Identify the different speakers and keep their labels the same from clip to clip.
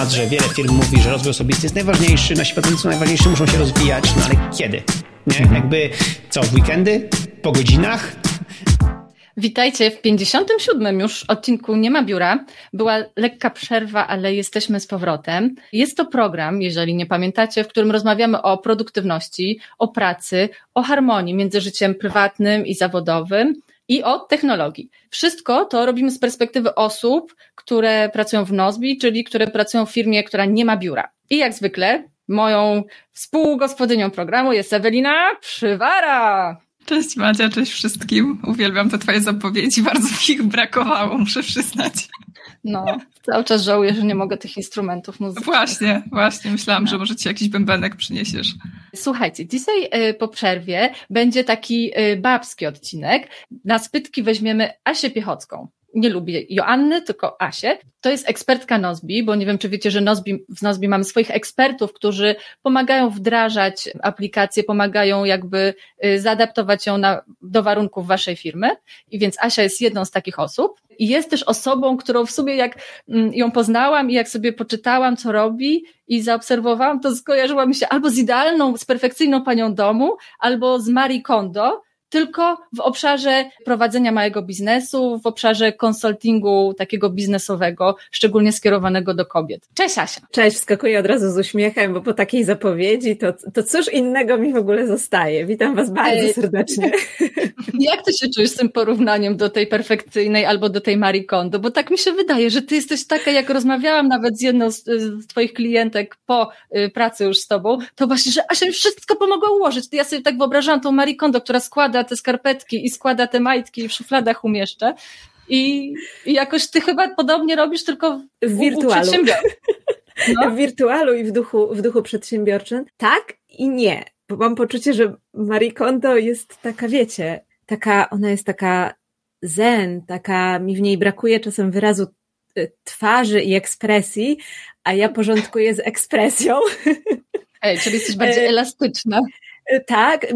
Speaker 1: temat, że wiele firm mówi, że rozwój osobisty jest najważniejszy, nasi pracownicy są najważniejsi, muszą się rozwijać, no ale kiedy? Nie? Mhm. Jakby co, w weekendy? Po godzinach?
Speaker 2: Witajcie w 57 już odcinku Nie ma biura. Była lekka przerwa, ale jesteśmy z powrotem. Jest to program, jeżeli nie pamiętacie, w którym rozmawiamy o produktywności, o pracy, o harmonii między życiem prywatnym i zawodowym i o technologii. Wszystko to robimy z perspektywy osób, które pracują w Nozbi, czyli które pracują w firmie, która nie ma biura. I jak zwykle moją współgospodynią programu jest Ewelina Przywara.
Speaker 3: Cześć Macia, cześć wszystkim. Uwielbiam te twoje zapowiedzi, bardzo mi ich brakowało, muszę przyznać.
Speaker 2: No, cały czas żałuję, że nie mogę tych instrumentów muzycznych.
Speaker 3: Właśnie, właśnie, myślałam, no. że może ci jakiś bębenek przyniesiesz.
Speaker 2: Słuchajcie, dzisiaj y, po przerwie będzie taki y, babski odcinek. Na spytki weźmiemy Asię Piechocką nie lubię Joanny, tylko Asię. To jest ekspertka Nozbi, bo nie wiem, czy wiecie, że Nozbi, w Nozbi mamy swoich ekspertów, którzy pomagają wdrażać aplikację, pomagają jakby y, zaadaptować ją na, do warunków waszej firmy. I więc Asia jest jedną z takich osób. I jest też osobą, którą w sumie jak mm, ją poznałam i jak sobie poczytałam, co robi i zaobserwowałam, to skojarzyła mi się albo z idealną, z perfekcyjną panią domu, albo z Marie Kondo, tylko w obszarze prowadzenia małego biznesu, w obszarze konsultingu takiego biznesowego, szczególnie skierowanego do kobiet. Cześć Asia.
Speaker 4: Cześć, wskakuję od razu z uśmiechem, bo po takiej zapowiedzi to, to cóż innego mi w ogóle zostaje. Witam Was bardzo serdecznie.
Speaker 2: Jak ty się czujesz z tym porównaniem do tej perfekcyjnej albo do tej Marie Kondo? Bo tak mi się wydaje, że ty jesteś taka, jak rozmawiałam nawet z jedną z, z twoich klientek po y, pracy już z tobą, to właśnie, że Asia mi wszystko pomogła ułożyć. Ja sobie tak wyobrażałam tą Marie Kondo, która składa składa te skarpetki i składa te majtki i w szufladach umieszcza. I, i jakoś ty chyba podobnie robisz, tylko w, w wirtualu.
Speaker 4: No. W wirtualu i w duchu, w duchu przedsiębiorczym. Tak i nie. Bo mam poczucie, że Marie Kondo jest taka, wiecie, taka, ona jest taka zen, taka, mi w niej brakuje czasem wyrazu y, twarzy i ekspresji, a ja porządkuję z ekspresją.
Speaker 2: Ej, czyli jesteś bardziej e, elastyczna.
Speaker 4: Tak,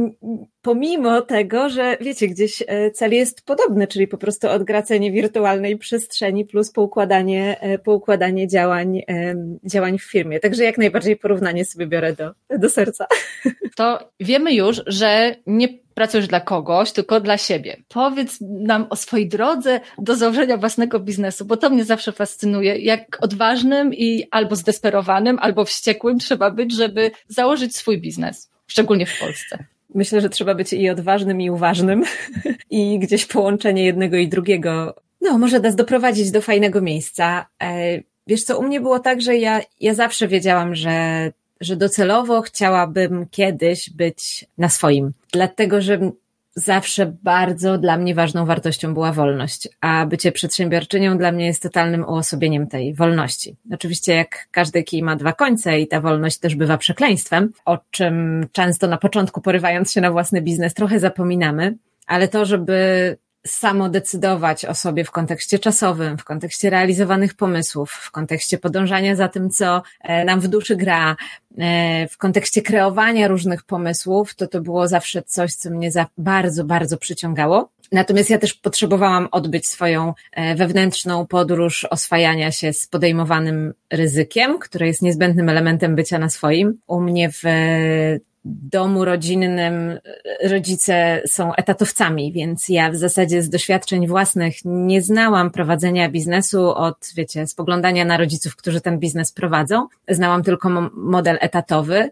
Speaker 4: pomimo tego, że wiecie, gdzieś e, cel jest podobny, czyli po prostu odgracenie wirtualnej przestrzeni plus poukładanie, e, poukładanie działań, działań w firmie. Także jak najbardziej porównanie sobie biorę do, do serca.
Speaker 2: To wiemy już, że nie pracujesz dla kogoś, tylko dla siebie. Powiedz nam o swojej drodze do założenia własnego biznesu, bo to mnie zawsze fascynuje, jak odważnym i albo zdesperowanym, albo wściekłym trzeba być, żeby założyć swój biznes szczególnie w Polsce.
Speaker 4: Myślę, że trzeba być i odważnym, i uważnym, i gdzieś połączenie jednego i drugiego, no, może nas doprowadzić do fajnego miejsca. E, wiesz co, u mnie było tak, że ja, ja zawsze wiedziałam, że, że docelowo chciałabym kiedyś być na swoim. Dlatego, że zawsze bardzo dla mnie ważną wartością była wolność, a bycie przedsiębiorczynią dla mnie jest totalnym uosobieniem tej wolności. Oczywiście jak każdy kij ma dwa końce i ta wolność też bywa przekleństwem, o czym często na początku porywając się na własny biznes trochę zapominamy, ale to, żeby samo decydować o sobie w kontekście czasowym, w kontekście realizowanych pomysłów, w kontekście podążania za tym, co e, nam w duszy gra, e, w kontekście kreowania różnych pomysłów, to to było zawsze coś, co mnie za bardzo, bardzo przyciągało. Natomiast ja też potrzebowałam odbyć swoją e, wewnętrzną podróż oswajania się z podejmowanym ryzykiem, które jest niezbędnym elementem bycia na swoim. U mnie w domu rodzinnym rodzice są etatowcami, więc ja w zasadzie z doświadczeń własnych nie znałam prowadzenia biznesu od, wiecie, spoglądania na rodziców, którzy ten biznes prowadzą. Znałam tylko model etatowy,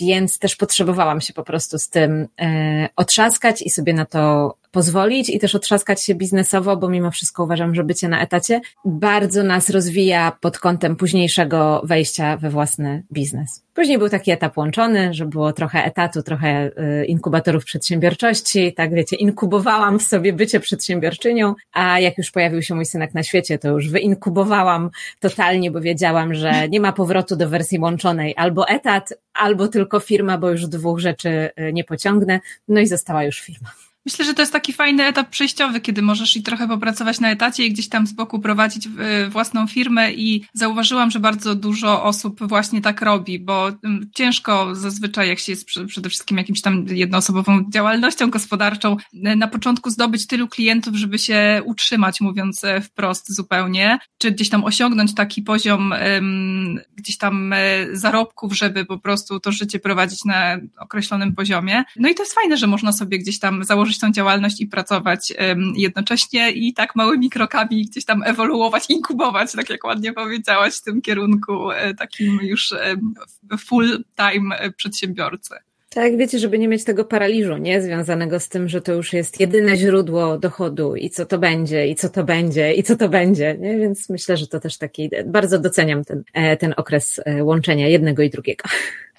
Speaker 4: więc też potrzebowałam się po prostu z tym e, otrzaskać i sobie na to pozwolić i też otrzaskać się biznesowo, bo mimo wszystko uważam, że bycie na etacie bardzo nas rozwija pod kątem późniejszego wejścia we własny biznes. Później był taki etap łączony, że było trochę etatu, trochę y, inkubatorów przedsiębiorczości, tak wiecie, inkubowałam w sobie bycie przedsiębiorczynią, a jak już pojawił się mój synek na świecie, to już wyinkubowałam totalnie, bo wiedziałam, że nie ma powrotu do wersji łączonej, albo etat, albo tylko firma, bo już dwóch rzeczy y, nie pociągnę, no i została już firma.
Speaker 3: Myślę, że to jest taki fajny etap przejściowy, kiedy możesz i trochę popracować na etacie i gdzieś tam z boku prowadzić y, własną firmę i zauważyłam, że bardzo dużo osób właśnie tak robi, bo mm, ciężko zazwyczaj, jak się jest przede wszystkim jakimś tam jednoosobową działalnością gospodarczą, y, na początku zdobyć tylu klientów, żeby się utrzymać, mówiąc y, wprost zupełnie, czy gdzieś tam osiągnąć taki poziom gdzieś tam zarobków, żeby po prostu to życie prowadzić na określonym poziomie. No i to jest fajne, że można sobie gdzieś tam założyć tą działalność i pracować jednocześnie i tak małymi krokami gdzieś tam ewoluować, inkubować, tak jak ładnie powiedziałaś, w tym kierunku e, takim już full-time e, przedsiębiorcy.
Speaker 4: Tak, wiecie, żeby nie mieć tego paraliżu, nie? Związanego z tym, że to już jest jedyne źródło dochodu i co to będzie, i co to będzie, i co to będzie, nie? Więc myślę, że to też taki, bardzo doceniam ten, e, ten okres łączenia jednego i drugiego.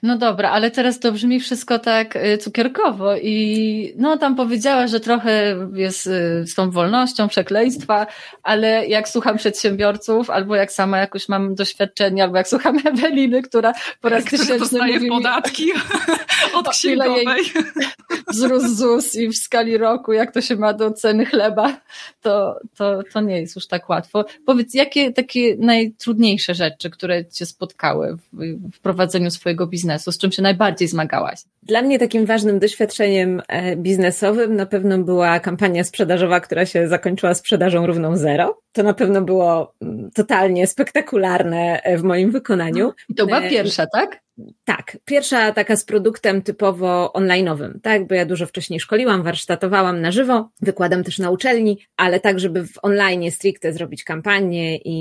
Speaker 2: No dobra, ale teraz to brzmi wszystko tak y, cukierkowo i no tam powiedziała, że trochę jest y, z tą wolnością, przekleństwa, ale jak słucham przedsiębiorców, albo jak sama jakoś mam doświadczenie, albo jak słucham Eweliny, która po raz tysięczny
Speaker 3: dostaje mówi podatki mi, od księgowej.
Speaker 2: Wzrósł ZUS i w skali roku, jak to się ma do ceny chleba, to, to, to nie jest już tak łatwo. Powiedz, jakie takie najtrudniejsze rzeczy, które cię spotkały w, w prowadzeniu swojego biznesu biznesu? Z czym się najbardziej zmagałaś?
Speaker 4: Dla mnie takim ważnym doświadczeniem e, biznesowym na pewno była kampania sprzedażowa, która się zakończyła sprzedażą równą zero. To na pewno było mm, totalnie spektakularne e, w moim wykonaniu.
Speaker 2: I to była e, pierwsza, tak?
Speaker 4: Tak, pierwsza taka z produktem typowo online'owym, tak, bo ja dużo wcześniej szkoliłam, warsztatowałam na żywo, wykładam też na uczelni, ale tak, żeby w online stricte zrobić kampanię i,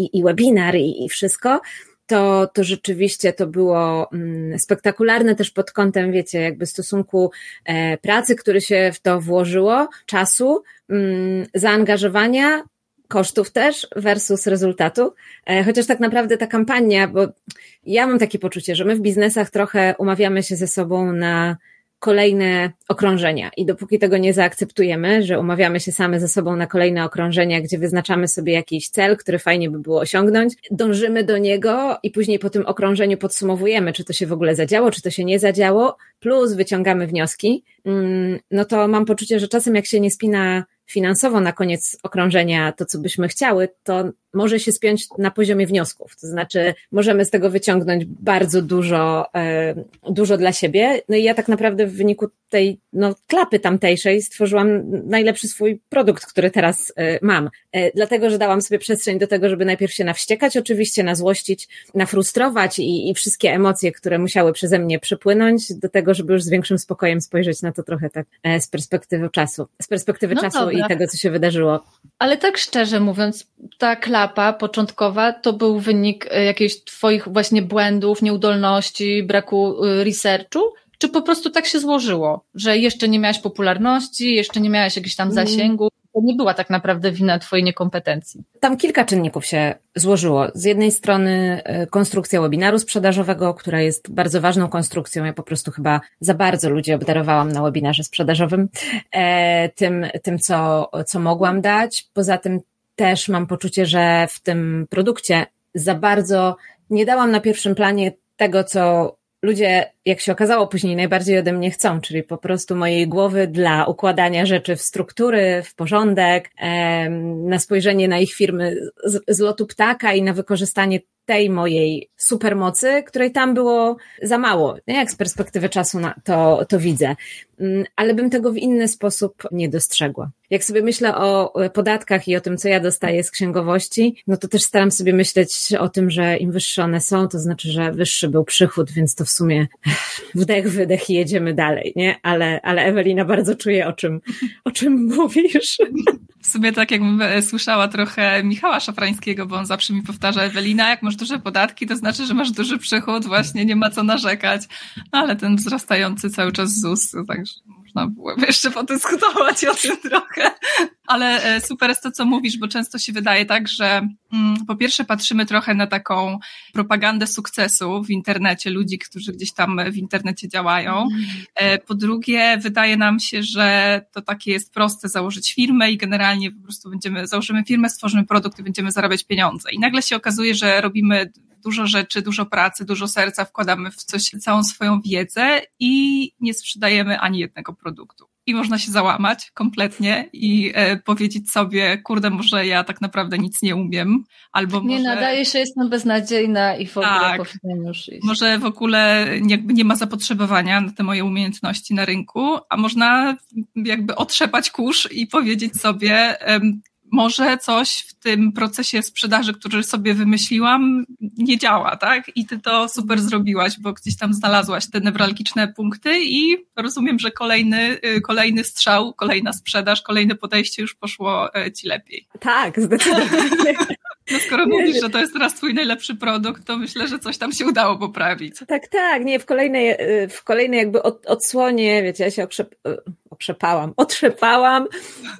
Speaker 4: i, i webinar i, i wszystko, to, to rzeczywiście to było mm, spektakularne też pod kątem, wiecie, jakby stosunku e, pracy, który się w to włożyło, czasu, mm, zaangażowania, kosztów też versus rezultatu. E, chociaż tak naprawdę ta kampania, bo ja mam takie poczucie, że my w biznesach trochę umawiamy się ze sobą na kolejne okrążenia. I dopóki tego nie zaakceptujemy, że umawiamy się same ze sobą na kolejne okrążenia, gdzie wyznaczamy sobie jakiś cel, który fajnie by było osiągnąć, dążymy do niego i później po tym okrążeniu podsumowujemy, czy to się w ogóle zadziało, czy to się nie zadziało, plus wyciągamy wnioski, mm, no to mam poczucie, że czasem jak się nie spina finansowo na koniec okrążenia to, co byśmy chciały, to może się spiąć na poziomie wniosków. To znaczy, możemy z tego wyciągnąć bardzo dużo, e, dużo dla siebie. No i ja tak naprawdę w wyniku tej no, klapy tamtejszej stworzyłam najlepszy swój produkt, który teraz e, mam. E, dlatego, że dałam sobie przestrzeń do tego, żeby najpierw się nawściekać, oczywiście nazłościć, nafrustrować i, i wszystkie emocje, które musiały przeze mnie przepłynąć, do tego, żeby już z większym spokojem spojrzeć na to trochę tak z perspektywy czasu, z perspektywy no czasu. I tego, co się wydarzyło.
Speaker 2: Ale tak szczerze mówiąc, ta klapa początkowa to był wynik e, jakichś twoich właśnie błędów, nieudolności, braku e, researchu? Czy po prostu tak się złożyło, że jeszcze nie miałaś popularności, jeszcze nie miałaś jakiegoś tam mm. zasięgu? To nie była tak naprawdę wina twojej niekompetencji.
Speaker 4: Tam kilka czynników się złożyło. Z jednej strony e, konstrukcja webinaru sprzedażowego, która jest bardzo ważną konstrukcją. Ja po prostu chyba za bardzo ludzi obdarowałam na webinarze sprzedażowym tym, tym co, co mogłam dać. Poza tym też mam poczucie, że w tym produkcie za bardzo nie dałam na pierwszym planie tego, co ludzie, jak się okazało później, najbardziej ode mnie chcą, czyli po prostu mojej głowy dla układania rzeczy w struktury, w porządek, na spojrzenie na ich firmy z, z lotu ptaka i na wykorzystanie tej mojej supermocy, której tam było za mało. Jak z perspektywy czasu to, to widzę. Mm, ale bym tego w inny sposób nie dostrzegła. Jak sobie myślę o podatkach i o tym, co ja dostaję z księgowości, no to też staram sobie myśleć o tym, że im wyższe one są, to znaczy, że wyższy był przychód, więc to w sumie wdech, wydech i jedziemy dalej, nie? Ale, ale Ewelina bardzo czuje, o czym, o czym mówisz.
Speaker 3: W sumie tak jakbym e, słyszała trochę Michała Szafrańskiego, bo on zawsze mi powtarza, Ewelina, jak masz duże podatki, to znaczy, że masz duży przychód, właśnie nie ma co narzekać, ale ten wzrastający cały czas ZUS, także można byłoby jeszcze podyskutować o tym trochę. Ale e, super jest to, co mówisz, bo często się wydaje tak, że po pierwsze patrzymy trochę na taką propagandę sukcesu w internecie, ludzi, którzy gdzieś tam w internecie działają. E, po drugie, wydaje nam się, że to takie jest proste założyć firmę i generalnie po prostu będziemy, założymy firmę, stworzymy produkt i będziemy zarabiać pieniądze. I nagle się okazuje, że robimy dużo rzeczy, dużo pracy, dużo serca wkładamy w coś, całą swoją wiedzę i nie sprzedajemy ani jednego produktu. I można się załamać kompletnie i e, powiedzieć sobie, kurde, może ja tak naprawdę nic nie umiem, albo
Speaker 2: nie
Speaker 3: może...
Speaker 2: nadaje się, jestem beznadziejna i w ogóle tak, powinnam już iść.
Speaker 3: Może w ogóle jakby nie ma zapotrzebowania na te moje umiejętności na rynku, a można jakby otrzepać kurz i powiedzieć sobie, może coś w tym procesie sprzedaży, który sobie wymyśliłam, nie działa, tak? I ty to super zrobiłaś, bo gdzieś tam znalazłaś te newralgiczne punkty i rozumiem, że kolejny, y, kolejny strzał, kolejna sprzedaż, kolejne podejście już poszło e, ci lepiej.
Speaker 4: Tak, zdecydowanie.
Speaker 3: No skoro mówisz, że to jest teraz twój najlepszy produkt, to myślę, że coś tam się udało poprawić.
Speaker 4: Tak, tak, nie, w kolejnej, y, w kolejnej jakby odsłonie, wiecie, ja się okrzep, y, okrzepałam, otrzepałam,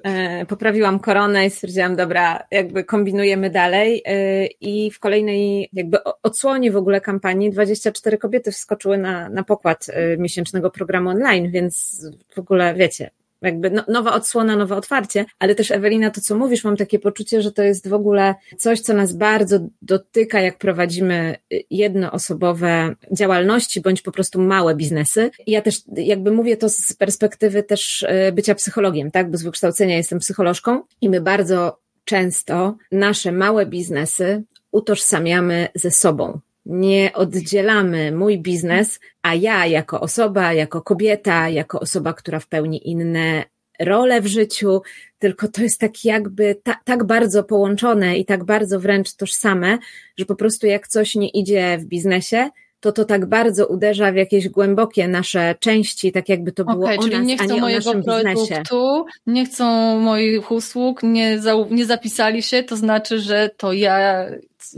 Speaker 4: e, poprawiłam koronę i stwierdziłam, dobra, jakby kombinujemy dalej e, i w kolejnej jakby odsłonie w ogóle kampanii 24 kobiety wskoczyły na, na pokład miesięcznego programu online, więc w ogóle wiecie, jakby no, nowa odsłona, nowe otwarcie, ale też Ewelina, to co mówisz, mam takie poczucie, że to jest w ogóle coś, co nas bardzo dotyka, jak prowadzimy jednoosobowe działalności, bądź po prostu małe biznesy. Ja też jakby mówię to z perspektywy też e, bycia psychologiem, tak, bo z wykształcenia jestem psycholożką i my bardzo często nasze małe biznesy utożsamiamy ze sobą nie oddzielamy mój biznes, a ja jako osoba, jako kobieta, jako osoba, która w pełni inne role w życiu, tylko to jest tak jakby ta, tak bardzo połączone i tak bardzo wręcz tożsame, że po prostu jak coś nie idzie w biznesie, to to tak bardzo uderza w jakieś głębokie nasze części, tak jakby to było okay, o nas,
Speaker 2: nie chcą
Speaker 4: nie
Speaker 2: mojego produktu, nie chcą moich usług, nie, za, nie zapisali się, to znaczy, że to ja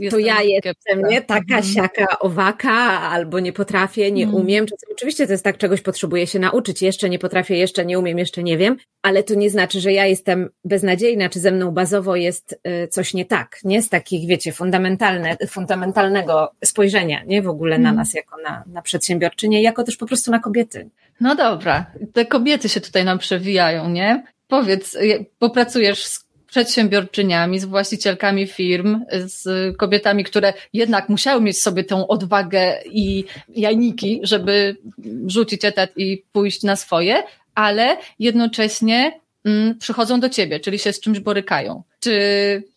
Speaker 4: to ja jestem, nie? Taka, mhm. siaka, owaka, albo nie potrafię, nie mhm. umiem. Oczywiście to jest tak, czegoś potrzebuję się nauczyć. Jeszcze nie potrafię, jeszcze nie umiem, jeszcze nie wiem, ale to nie znaczy, że ja jestem beznadziejna, czy ze mną bazowo jest y, coś nie tak, nie? Z takich, wiecie, fundamentalne, fundamentalnego spojrzenia, nie? W ogóle na mhm. nas jako na, na przedsiębiorczynie, jako też po prostu na kobiety.
Speaker 2: No dobra, te kobiety się tutaj nam przewijają, nie? Powiedz, popracujesz z przedsiębiorczyniami, z właścicielkami firm, z kobietami, które jednak musiały mieć sobie tę odwagę i jajniki, żeby rzucić etat i pójść na swoje, ale jednocześnie mm, przychodzą do ciebie, czyli się z czymś borykają. Czy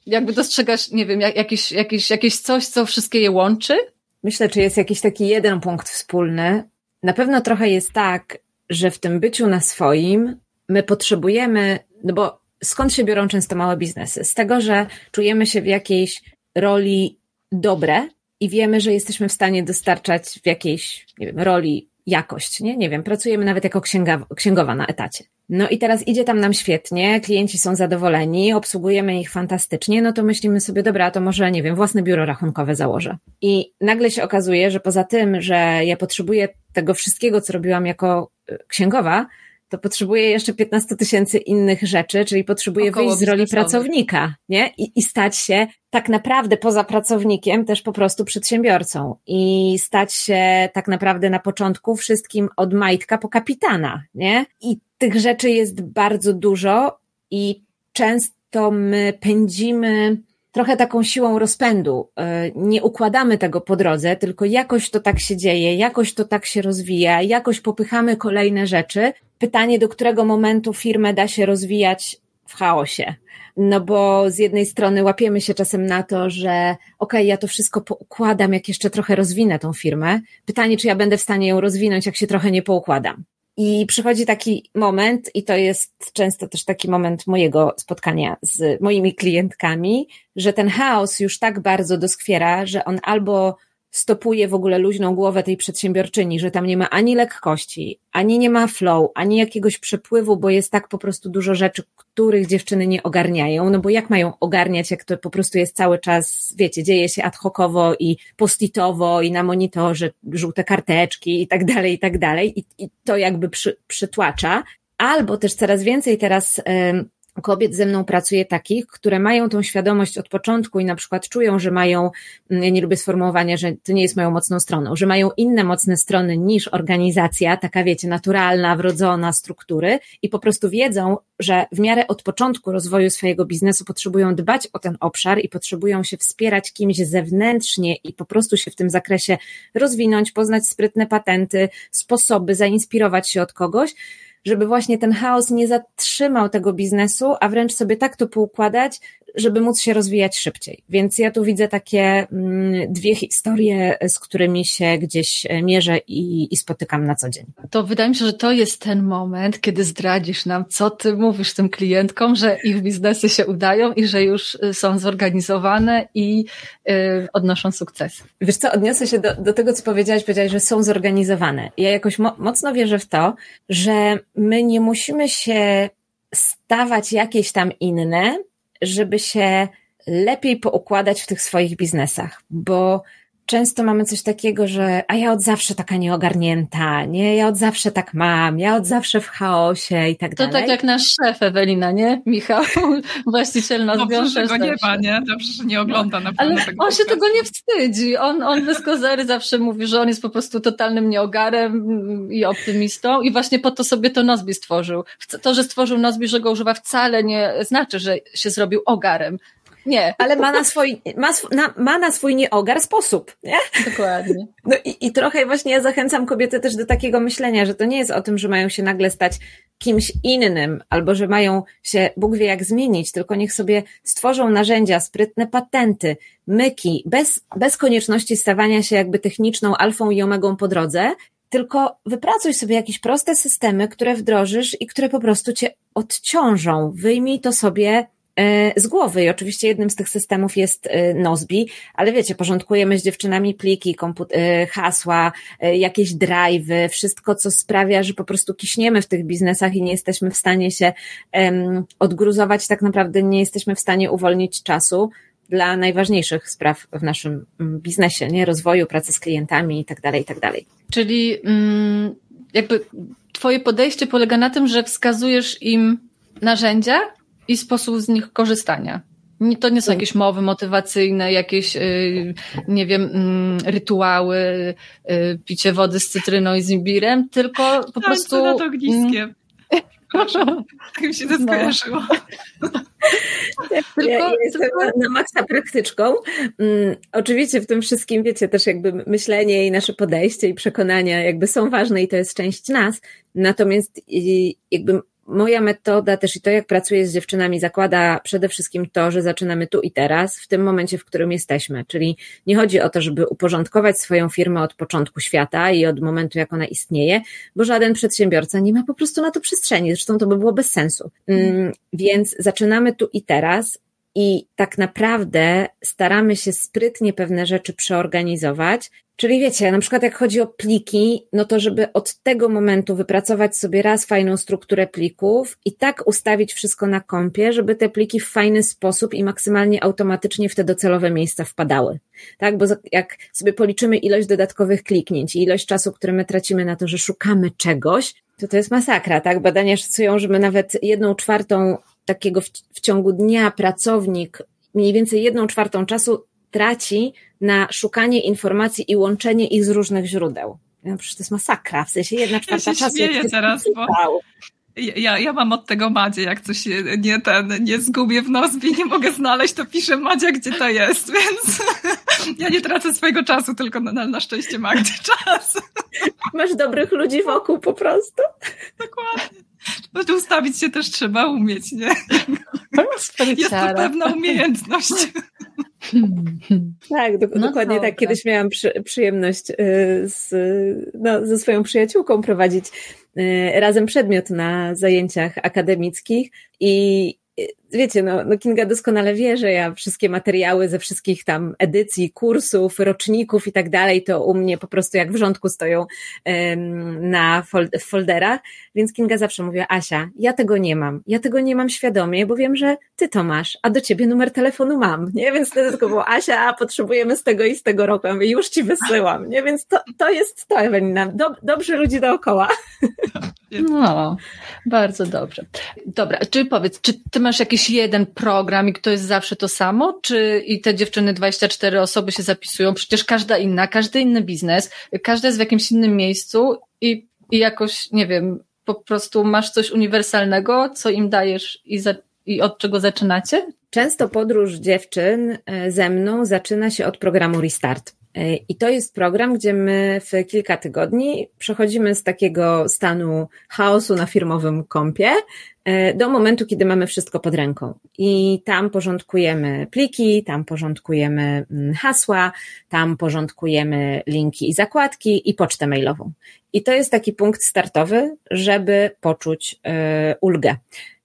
Speaker 2: jakby dostrzegasz, nie wiem, jakieś, jakieś, jakieś coś, co wszystkie je łączy?
Speaker 4: Myślę, czy jest jakiś taki jeden punkt wspólny. Na pewno trochę jest tak, że w tym byciu na swoim my potrzebujemy, no bo skąd się biorą często małe biznesy? Z tego, że czujemy się w jakiejś roli dobre i wiemy, że jesteśmy w stanie dostarczać w jakiejś nie wiem, roli jakość, nie? Nie wiem, pracujemy nawet jako księga, księgowa na etacie. No i teraz idzie tam nam świetnie, klienci są zadowoleni, obsługujemy ich fantastycznie, no to myślimy sobie, dobra, to może, nie wiem, własne biuro rachunkowe założę. I nagle się okazuje, że poza tym, że ja potrzebuję tego wszystkiego, co robiłam jako y, księgowa, to potrzebuje jeszcze 15 tysięcy innych rzeczy, czyli potrzebuje Około wyjść z roli pracownika, nie? I, I stać się tak naprawdę poza pracownikiem też po prostu przedsiębiorcą i stać się tak naprawdę na początku wszystkim od majtka po kapitana, nie? I tych rzeczy jest bardzo dużo i często my pędzimy trochę taką siłą rozpędu. E, nie układamy tego po drodze, tylko jakoś to tak się dzieje, jakoś to tak się rozwija, jakoś popychamy kolejne rzeczy. Pytanie, do którego momentu firmę da się rozwijać w chaosie. No bo z jednej strony łapiemy się czasem na to, że okay, ja to wszystko poukładam, jak jeszcze trochę rozwinę tą firmę. Pytanie, czy ja będę w stanie ją rozwinąć, jak się trochę nie poukładam. I przychodzi taki moment, i to jest często też taki moment mojego spotkania z moimi klientkami, że ten chaos już tak bardzo doskwiera, że on albo stopuje w ogóle luźną głowę tej przedsiębiorczyni, że tam nie ma ani lekkości, ani nie ma flow, ani jakiegoś przepływu, bo jest tak po prostu dużo rzeczy, których dziewczyny nie ogarniają, no bo jak mają ogarniać, jak to po prostu jest cały czas, wiecie, dzieje się ad hocowo i postitowo i na monitorze żółte karteczki i tak dalej, i tak dalej i, i to jakby przy, przytłacza, albo też coraz więcej teraz kobiet ze mną pracuje takich, które mają tą świadomość od początku i na przykład czują, że mają, mm, ja nie lubię sformułowania, że to nie jest moją mocną stroną, że mają inne mocne strony niż organizacja, taka wiecie, naturalna, wrodzona struktury i po prostu wiedzą, że w miarę od początku rozwoju swojego biznesu potrzebują dbać o ten obszar i potrzebują się wspierać kimś zewnętrznie i po prostu się w tym zakresie rozwinąć, poznać sprytne patenty, sposoby, zainspirować się od kogoś, żeby właśnie ten chaos nie zatrzymał tego biznesu, a wręcz sobie tak to poukładać, żeby móc się rozwijać szybciej. Więc ja tu widzę takie mm, dwie historie, z którymi się gdzieś e, mierzę i, i, spotykam na co dzień.
Speaker 2: To wydaje mi się, że to jest ten moment, kiedy zdradzisz nam, co ty mówisz tym klientkom, że ich biznesy się udają i że już y, są zorganizowane i yy, odnoszą sukces.
Speaker 4: Wiesz co, odniosę się do, do tego, co powiedziałaś, powiedziałaś, że są zorganizowane. Ja jakoś mo mocno wierzę w to, że my nie musimy się stawać jakieś tam inne, żeby się lepiej poukładać w tych swoich biznesach, bo często mamy coś takiego, że a ja od zawsze taka nieogarnięta, nie? Ja od zawsze tak mam, ja od zawsze w chaosie i tak
Speaker 2: to
Speaker 4: dalej.
Speaker 2: To tak jak nasz szef Ewelina, nie? Michał, właściciel nas
Speaker 3: Dobrze, że go nie ma, nie? Dobrze, że nie ogląda na pewno
Speaker 2: Ale tego on się tego nie wstydzi. On, on bez kozery zawsze mówi, że on jest po prostu totalnym nieogarem i optymistą i właśnie po to sobie to Nozbi stworzył. To, że stworzył Nozbi, że go używa wcale nie znaczy, że się zrobił ogarem. Nie.
Speaker 4: Ale ma na swój, ma, na, ma na swój nieogar sposób, nie?
Speaker 2: Dokładnie.
Speaker 4: No i, i trochę właśnie ja zachęcam kobiety też do takiego myślenia, że to nie jest o tym, że mają się nagle stać kimś innym, albo że mają się Bóg wie jak zmienić, tylko niech sobie stworzą narzędzia, sprytne patenty, myki, bez, bez konieczności stawania się jakby techniczną alfą i omegą po drodze, tylko wypracuj sobie jakieś proste systemy, które wdrożysz i które po prostu cię odciążą. Wyjmij to sobie z głowy. I oczywiście jednym z tych systemów jest e, Nozbi, ale wiecie, porządkujemy z dziewczynami pliki, e, hasła, jakieś drive'y, wszystko, co sprawia, że po prostu kiśniemy w tych biznesach i nie jesteśmy w stanie się um, odgruzować, tak naprawdę nie jesteśmy w stanie uwolnić czasu dla najważniejszych spraw w naszym biznesie, nie? Rozwoju, pracy z klientami i tak dalej, i tak dalej.
Speaker 2: Czyli mm, jakby twoje podejście polega na tym, że wskazujesz im narzędzia, i sposób z nich korzystania. To nie są tak. jakieś mowy motywacyjne, jakieś, y, nie wiem, mm, rytuały, y, picie wody z cytryną i z imbirem, tylko po tak, prostu...
Speaker 3: nad ogniskiem. Przepraszam, tak mi się to no. skojarzyło.
Speaker 4: tylko, ja, jestem tylko... na, maksa praktyczką. Um, oczywiście w tym wszystkim, wiecie, też jakby myślenie i nasze podejście i przekonania jakby są ważne i to jest część nas. Natomiast jakby moja metoda też i to, jak pracuję z dziewczynami, zakłada przede wszystkim to, że zaczynamy tu i teraz, w tym momencie, w którym jesteśmy. Czyli nie chodzi o to, żeby uporządkować swoją firmę od początku świata i od momentu, jak ona istnieje, bo żaden przedsiębiorca nie ma po prostu na to przestrzeni. Zresztą to by było bez sensu. Mm, więc zaczynamy tu i teraz, i tak naprawdę staramy się sprytnie pewne rzeczy przeorganizować. Czyli wiecie, na przykład jak chodzi o pliki, no to żeby od tego momentu wypracować sobie raz fajną strukturę plików i tak ustawić wszystko na kompie, żeby te pliki w fajny sposób i maksymalnie automatycznie w te docelowe miejsca wpadały. Tak, bo jak sobie policzymy ilość dodatkowych kliknięć i ilość czasu, który my tracimy na to, że szukamy czegoś, to to jest masakra, tak? Badania szacują, że my nawet jedną czwartą takiego w, w ciągu dnia pracownik mniej więcej jedną czwartą czasu traci na szukanie informacji i łączenie ich z różnych źródeł. No, przecież to jest masakra, w sensie jedna czwarta ja się czasu.
Speaker 3: Śmieję teraz, bo ja, ja mam od tego Madzie, jak coś nie ten, nie zgubię w Nozbi, nie mogę znaleźć, to piszę Madzia, gdzie to jest, więc ja nie tracę swojego czasu, tylko na, na szczęście Magdzie czas.
Speaker 4: Masz dobrych ludzi wokół po prostu.
Speaker 3: Dokładnie. No, ustawić się też trzeba umieć, nie? Jest to pewna umiejętność.
Speaker 4: Tak, do, no dokładnie tak. Kiedyś miałam przy, przyjemność y, z, no, ze swoją przyjaciółką prowadzić y, razem przedmiot na zajęciach akademickich i wiecie, no, no Kinga doskonale wie, że ja wszystkie materiały ze wszystkich tam edycji, kursów, roczników i tak dalej, to u mnie po prostu jak w rządku stoją na fol w folderach, więc Kinga zawsze mówiła, Asia, ja tego nie mam, ja tego nie mam świadomie, bo wiem, że ty to masz, a do ciebie numer telefonu mam, nie? Więc wtedy tylko było, Asia, potrzebujemy z tego i z tego roku, ja już ci wysyłam, nie? Więc to, to jest to, Ewelina, Dob dobrzy ludzi dookoła.
Speaker 2: No, bardzo dobrze. Dobra, czy powiedz, czy ty masz jakiś jeden program i to jest zawsze to samo? Czy i te dziewczyny 24 osoby się zapisują? Przecież każda inna, każdy inny biznes, każda jest w jakimś innym miejscu i, i jakoś, nie wiem, po prostu masz coś uniwersalnego, co im dajesz i, za, i od czego zaczynacie?
Speaker 4: Często podróż dziewczyn e, ze mną zaczyna się od programu Restart. I to jest program, gdzie my w kilka tygodni przechodzimy z takiego stanu chaosu na firmowym kompie E, do momentu, kiedy mamy wszystko pod ręką. I tam porządkujemy pliki, tam porządkujemy mm, hasła, tam porządkujemy linki i zakładki i pocztę mailową. I to jest taki punkt startowy, żeby poczuć yy, ulgę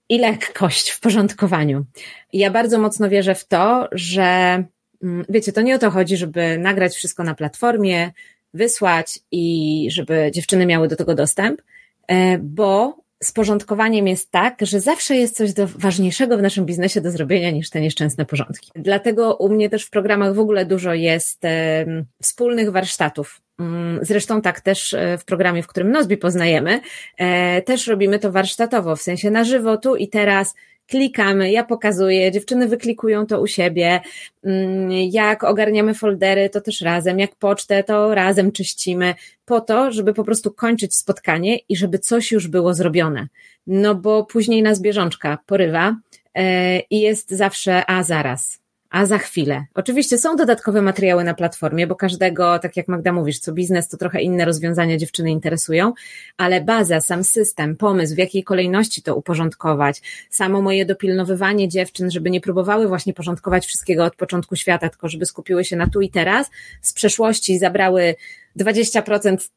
Speaker 4: i lekkość w porządkowaniu. Ja bardzo mocno wierzę w to, że yy, wiecie, to nie o to chodzi, żeby nagrać wszystko na platformie, wysłać i żeby dziewczyny miały do tego dostęp, yy, bo z porządkowaniem jest tak, że zawsze jest coś do, ważniejszego w naszym biznesie do zrobienia niż te nieszczęsne porządki. Dlatego u mnie też w programach w ogóle dużo jest e, wspólnych warsztatów. Mm, zresztą tak też e, w programie, w którym Nozbi poznajemy, e, też robimy to warsztatowo, w sensie na żywo, tu i teraz, klikamy, ja pokazuję, dziewczyny wyklikują to u siebie, mm, jak ogarniamy foldery, to też razem, jak pocztę, to razem czyścimy, po to, żeby po prostu kończyć spotkanie i żeby coś już było zrobione. No bo później nas bieżączka porywa e, i jest zawsze, a zaraz, a za chwilę. Oczywiście są dodatkowe materiały na platformie, bo każdego, tak jak Magda mówisz, co biznes, to trochę inne rozwiązania dziewczyny interesują, ale baza, sam system, pomysł, w jakiej kolejności to uporządkować, samo moje dopilnowywanie dziewczyn, żeby nie próbowały właśnie porządkować wszystkiego od początku świata, tylko żeby skupiły się na tu i teraz, z przeszłości zabrały 20%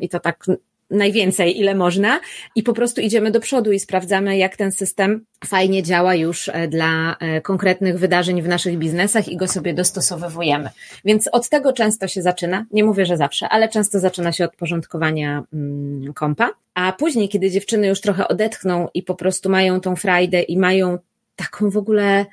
Speaker 4: i to tak najwięcej, ile można, i po prostu idziemy do przodu i sprawdzamy, jak ten system fajnie działa już e, dla e, konkretnych wydarzeń w naszych biznesach i go sobie dostosowujemy. Więc od tego często się zaczyna, nie mówię, że zawsze, ale często zaczyna się od porządkowania mm, kompa, a później, kiedy dziewczyny już trochę odetchną i po prostu mają tą frajdę i mają taką w ogóle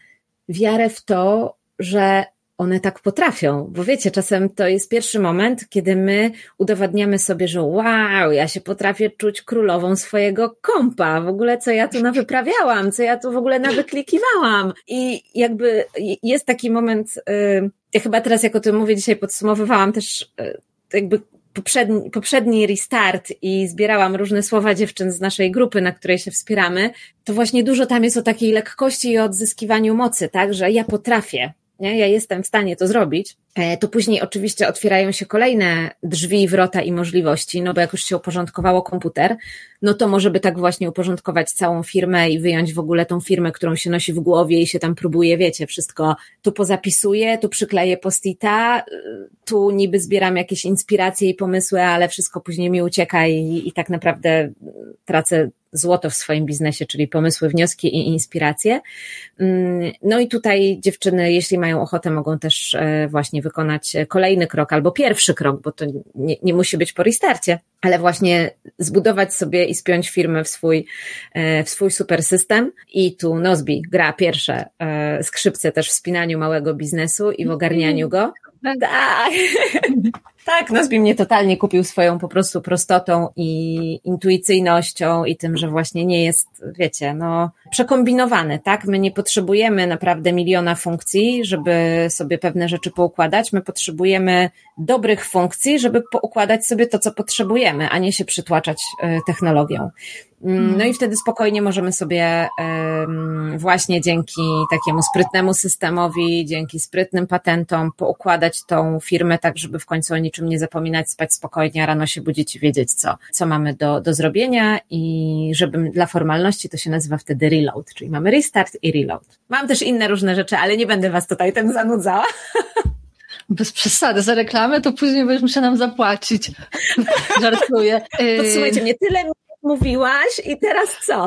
Speaker 4: wiarę w to, że one tak potrafią, bo wiecie, czasem to jest pierwszy moment, kiedy my udowadniamy sobie, że wow, ja się potrafię czuć królową swojego kompa, w ogóle co ja tu nawyprawiałam, co ja tu w ogóle nawyklikiwałam. I jakby jest taki moment, y, ja chyba teraz jak o tym mówię, dzisiaj podsumowywałam też y, jakby poprzedni, poprzedni restart i zbierałam różne słowa dziewczyn z naszej grupy, na której się wspieramy, to właśnie dużo tam jest o takiej lekkości i odzyskiwaniu mocy, tak, że ja potrafię, nie? ja jestem w stanie to zrobić, to później oczywiście otwierają się kolejne drzwi, wrota i możliwości, no bo jak już się uporządkowało komputer, no to może by tak właśnie uporządkować całą firmę i wyjąć w ogóle tą firmę, którą się nosi w głowie i się tam próbuje, wiecie, wszystko tu pozapisuję, tu przykleję postita, y, tu niby zbieram jakieś inspiracje i pomysły, ale wszystko później mi ucieka i, i tak naprawdę tracę złoto w swoim biznesie, czyli pomysły, wnioski i inspiracje. Mm, no i tutaj dziewczyny, jeśli mają ochotę, mogą też e, właśnie wykonać kolejny krok albo pierwszy krok, bo to nie, nie musi być po restarcie, ale właśnie zbudować sobie i spiąć firmę w swój, e, w swój super system. I tu Nozbi gra pierwsze e, skrzypce też w spinaniu małego biznesu i w ogarnianiu go. Tak. Tak, Nozbi mnie totalnie kupił swoją po prostu prostotą i intuicyjnością i tym, że właśnie nie jest, wiecie, no, przekombinowany, tak? My nie potrzebujemy naprawdę miliona funkcji, żeby sobie pewne rzeczy poukładać. My potrzebujemy dobrych funkcji, żeby poukładać sobie to, co potrzebujemy, a nie się przytłaczać e, technologią. Mm, no i wtedy spokojnie możemy sobie właśnie dzięki takiemu sprytnemu systemowi, dzięki sprytnym patentom poukładać tą firmę tak, żeby w końcu o niczym nie zapominać, spać spokojnie, a rano się budzić i wiedzieć, co, co mamy do, do zrobienia i żeby dla formalności to się nazywa wtedy reload, czyli mamy restart i reload. Mam też inne różne rzeczy, ale nie będę Was tutaj tym zanudzała.
Speaker 2: Bez przesady, za reklamę to później będziesz musiała nam zapłacić. Żartuję.
Speaker 4: Podsumujcie mnie, tyle mówiłaś i teraz co?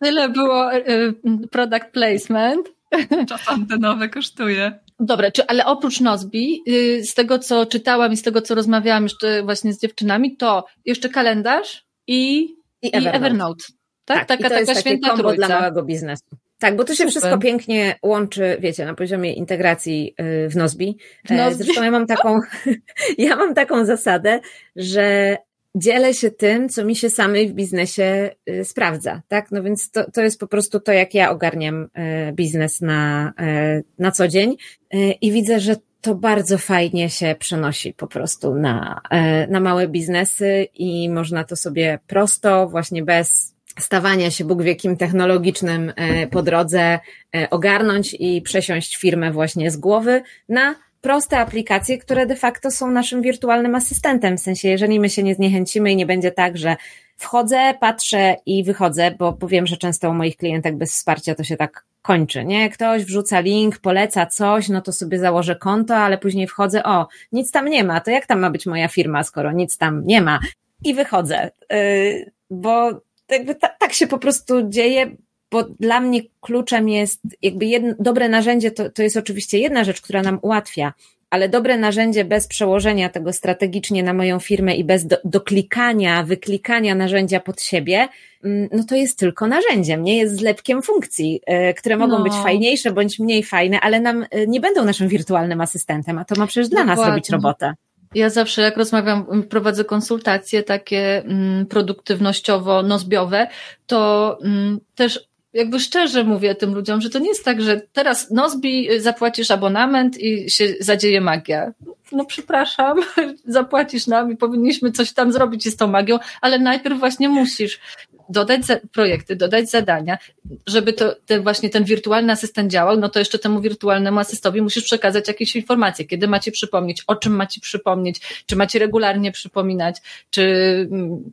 Speaker 2: Tyle było y, product placement.
Speaker 3: Czas antenowy kosztuje.
Speaker 2: Dobra, czy, ale oprócz Nozbi, y, z tego co czytałam i z tego co rozmawiałam jeszcze właśnie z dziewczynami, to jeszcze kalendarz i, i Evernote. I Evernote. Tak,
Speaker 4: tak taka, taka święta trójca. dla małego biznesu. Tak, bo to się Super. wszystko pięknie łączy, wiecie, na poziomie integracji y, w Nozbi. W Nozbi. Zresztą ja mam taką, ja mam taką zasadę, że dzielę się tym, co mi się samej w biznesie y, sprawdza, tak? No więc to, to jest po prostu to, jak ja ogarniam y, biznes na, y, na co dzień i widzę, że to bardzo fajnie się przenosi po prostu na, na małe biznesy i można to sobie prosto, właśnie bez stawania się Bóg wiekim technologicznym po drodze ogarnąć i przesiąść firmę właśnie z głowy na proste aplikacje, które de facto są naszym wirtualnym asystentem. W sensie, jeżeli my się nie zniechęcimy i nie będzie tak, że wchodzę, patrzę i wychodzę, bo powiem, że często u moich klientek bez wsparcia to się tak kończy, nie? Ktoś wrzuca link, poleca coś, no to sobie założę konto, ale później wchodzę, o, nic tam nie ma, to jak tam ma być moja firma, skoro nic tam nie ma? I wychodzę, yy, bo jakby ta, tak się po prostu dzieje, bo dla mnie kluczem jest jakby jedno, dobre narzędzie, to, to jest oczywiście jedna rzecz, która nam ułatwia, ale dobre narzędzie bez przełożenia tego strategicznie na moją firmę i bez do, doklikania, wyklikania narzędzia pod siebie, mm, no to jest tylko narzędziem, nie jest zlepkiem funkcji, y, które mogą no. być fajniejsze bądź mniej fajne, ale nam y, nie będą naszym wirtualnym asystentem, a to ma przecież dla Dokładnie. nas robić robotę.
Speaker 2: Ja zawsze, jak rozmawiam, prowadzę konsultacje takie produktywnościowo-nozbiowe, to też jakby szczerze mówię tym ludziom, że to nie jest tak, że teraz Nozbi zapłacisz abonament i się zadzieje magia. No przepraszam, zapłacisz nam i powinniśmy coś tam zrobić z tą magią, ale najpierw właśnie musisz dodać projekty, dodać zadania, żeby to ten właśnie ten wirtualny asystent działał, no to jeszcze temu wirtualnemu asystowi musisz przekazać jakieś informacje, kiedy macie przypomnieć, o czym macie przypomnieć, czy macie regularnie przypominać, czy mm,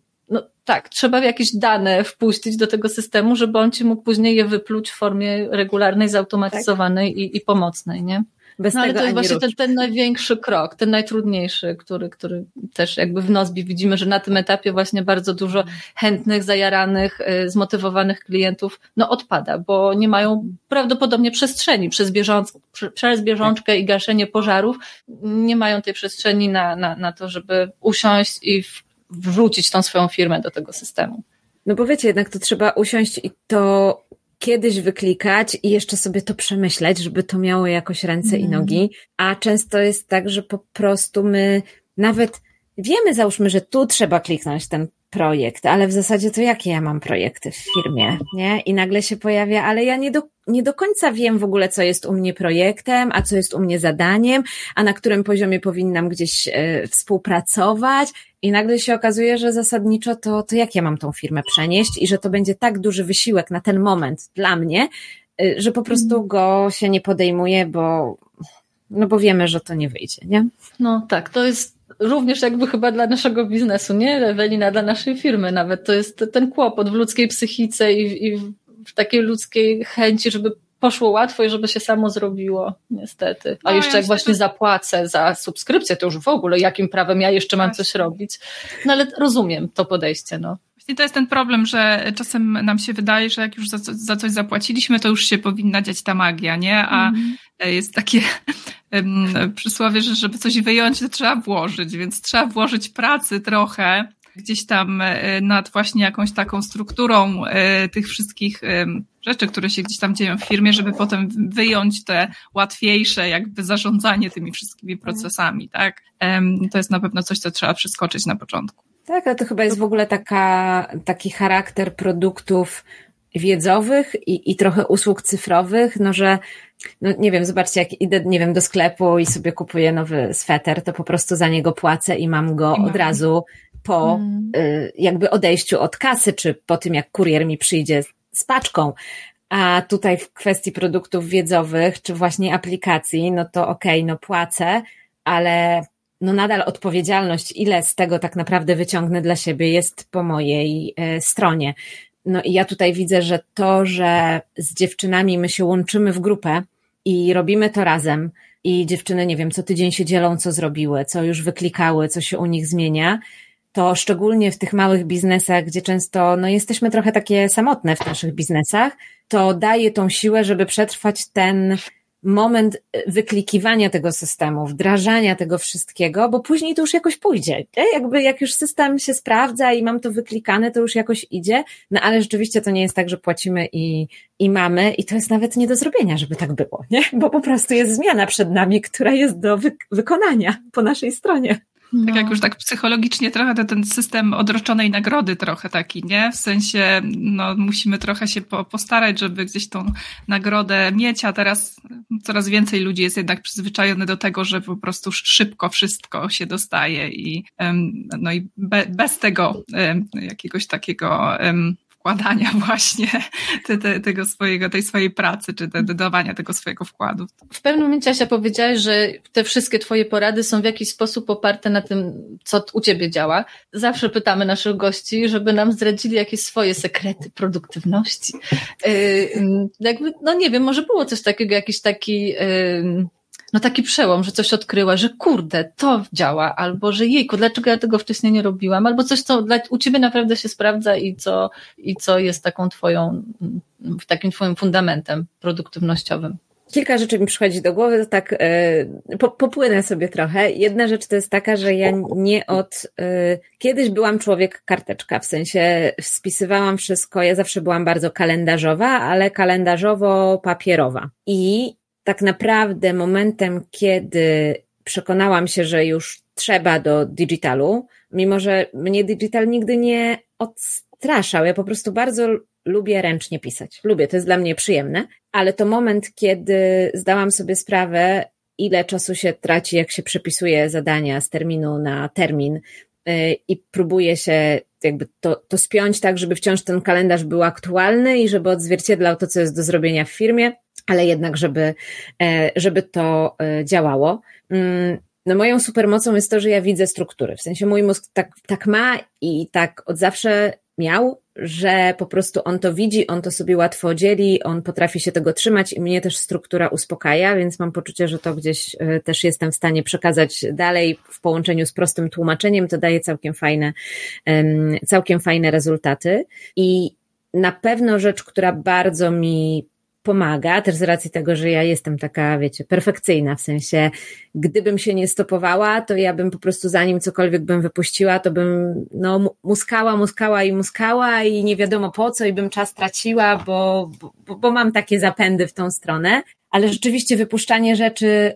Speaker 2: tak, trzeba jakieś dane wpuścić do tego systemu, żeby on ci mógł później je wypluć w formie regularnej, zautomatyzowanej tak. i, i pomocnej, nie? Bez no, ale to jest właśnie ten, ten, największy krok, ten najtrudniejszy, który, który też jakby w Nozbi widzimy, że na tym etapie właśnie bardzo dużo chętnych, zajaranych, y, zmotywowanych klientów no odpada, bo nie mają prawdopodobnie przestrzeni przez, bieżąc, przez bieżączkę i gaszenie pożarów, nie mają tej przestrzeni na, na, na to, żeby usiąść i wrzucić tą swoją firmę do tego systemu.
Speaker 4: No bo wiecie, jednak to trzeba usiąść i to kiedyś wyklikać i jeszcze sobie to przemyśleć, żeby to miało jakoś ręce mm. i nogi. A często jest tak, że po prostu my nawet wiemy, załóżmy, że tu trzeba kliknąć ten projekt, ale w zasadzie to jakie ja mam projekty w firmie, nie? I nagle się pojawia, ale ja nie do, nie do końca wiem w ogóle, co jest u mnie projektem, a co jest u mnie zadaniem, a na którym poziomie powinnam gdzieś e, współpracować. I nagle się okazuje, że zasadniczo to, to jak ja mam tą firmę przenieść i że to będzie tak duży wysiłek na ten moment dla mnie, e, że po prostu mhm. go się nie podejmuje, bo, no bo wiemy, że to nie wyjdzie, nie?
Speaker 2: No tak, to jest również jakby chyba dla naszego biznesu, nie Ewelina, dla naszej firmy nawet. To jest ten kłopot w ludzkiej psychice i, i w takiej ludzkiej chęci, żeby poszło łatwo i żeby się samo zrobiło, niestety. A no, jeszcze ja jak właśnie to... zapłacę za subskrypcję, to już w ogóle jakim prawem ja jeszcze mam właśnie. coś robić. No ale rozumiem to podejście, no.
Speaker 3: I to jest ten problem, że czasem nam się wydaje, że jak już za, za coś zapłaciliśmy, to już się powinna dziać ta magia, nie? A mm. jest takie przysłowie, że żeby coś wyjąć, to trzeba włożyć, więc trzeba włożyć pracy trochę gdzieś tam e, nad właśnie jakąś taką strukturą e, tych wszystkich rzeczy, które się gdzieś tam dzieją w firmie, żeby potem wyjąć te łatwiejsze jakby zarządzanie tymi wszystkimi procesami, tak? To jest na pewno coś, co trzeba przeskoczyć na początku.
Speaker 4: Tak, ale to chyba jest w ogóle taka, taki charakter produktów wiedzowych i, i trochę usług cyfrowych, no że no nie wiem, zobaczcie, jak idę, nie wiem, do sklepu i sobie kupuję nowy sweter, to po prostu za niego płacę i mam go od razu po mm. y, jakby odejściu od kasy, czy po tym, jak kurier mi przyjdzie z paczką. A tutaj w kwestii produktów wiedzowych, czy właśnie aplikacji, no to okej, okay, no płacę, ale no nadal odpowiedzialność, ile z tego tak naprawdę wyciągnę dla siebie, jest po mojej e, stronie. No i ja tutaj widzę, że to, że z dziewczynami my się łączymy w grupę i robimy to razem, i dziewczyny, nie wiem, co tydzień się dzielą, co zrobiły, co już wyklikały, co się u nich zmienia, to szczególnie w tych małych biznesach, gdzie często no, jesteśmy trochę takie samotne w naszych biznesach, to daje tą siłę, żeby przetrwać ten moment wyklikiwania tego systemu, wdrażania tego wszystkiego, bo później to już jakoś pójdzie. Nie? Jakby jak już system się sprawdza i mam to wyklikane, to już jakoś idzie. No ale rzeczywiście to nie jest tak, że płacimy i, i mamy, i to jest nawet nie do zrobienia, żeby tak było, nie? Bo po prostu jest zmiana przed nami, która jest do wy wykonania po naszej stronie.
Speaker 3: No. Tak jak już tak psychologicznie trochę to ten system odroczonej nagrody trochę taki, nie? W sensie, no musimy trochę się po, postarać, żeby gdzieś tą nagrodę mieć, a teraz coraz więcej ludzi jest jednak przyzwyczajony do tego, że po prostu szybko wszystko się dostaje i no i be, bez tego jakiegoś takiego wkładania właśnie te, te, tego swojego, tej swojej pracy, czy te, dodawania tego swojego wkładu.
Speaker 2: W pewnym momencie Asia powiedziałaś, że te wszystkie twoje porady są w jakiś sposób oparte na tym, co u ciebie działa. Zawsze pytamy naszych gości, żeby nam zdradzili jakieś swoje sekrety produktywności. Yy, jakby, no nie wiem, może było coś takiego, jakiś taki yy, no taki przełom, że coś odkryła, że kurde, to działa, albo że jejku, dlaczego ja tego wcześniej nie robiłam, albo coś, co dla, u ciebie naprawdę się sprawdza i co, i co jest taką twoją, takim twoim fundamentem produktywnościowym.
Speaker 4: Kilka rzeczy mi przychodzi do głowy, to tak yy, po, popłynę sobie trochę. Jedna rzecz to jest taka, że ja nie od. Yy, kiedyś byłam człowiek karteczka, w sensie spisywałam wszystko. Ja zawsze byłam bardzo kalendarzowa, ale kalendarzowo-papierowa. I tak naprawdę momentem, kiedy przekonałam się, że już trzeba do digitalu, mimo że mnie digital nigdy nie odstraszał. Ja po prostu bardzo lubię ręcznie pisać. Lubię, to jest dla mnie przyjemne, ale to moment, kiedy zdałam sobie sprawę, ile czasu się traci, jak się przepisuje zadania z terminu na termin y, i próbuje się jakby to, to spiąć tak, żeby wciąż ten kalendarz był aktualny i żeby odzwierciedlał to, co jest do zrobienia w firmie ale jednak, żeby, e, żeby to e, działało. Mm, no moją supermocą jest to, że ja widzę struktury. W sensie mój mózg tak, tak ma i tak od zawsze miał, że po prostu on to widzi, on to sobie łatwo dzieli, on potrafi się tego trzymać i mnie też struktura uspokaja, więc mam poczucie, że to gdzieś e, też jestem w stanie przekazać dalej w połączeniu z prostym tłumaczeniem, to daje całkiem fajne, całkiem fajne rezultaty. I na pewno rzecz, która bardzo mi pomaga, też z racji tego, że ja jestem taka, wiecie, perfekcyjna, w sensie, gdybym się nie stopowała, to ja bym po prostu zanim cokolwiek bym wypuściła, to bym, no, muskała, muskała i muskała i nie wiadomo po co i bym czas traciła, bo, bo, bo mam takie zapędy w tą stronę, ale rzeczywiście wypuszczanie rzeczy,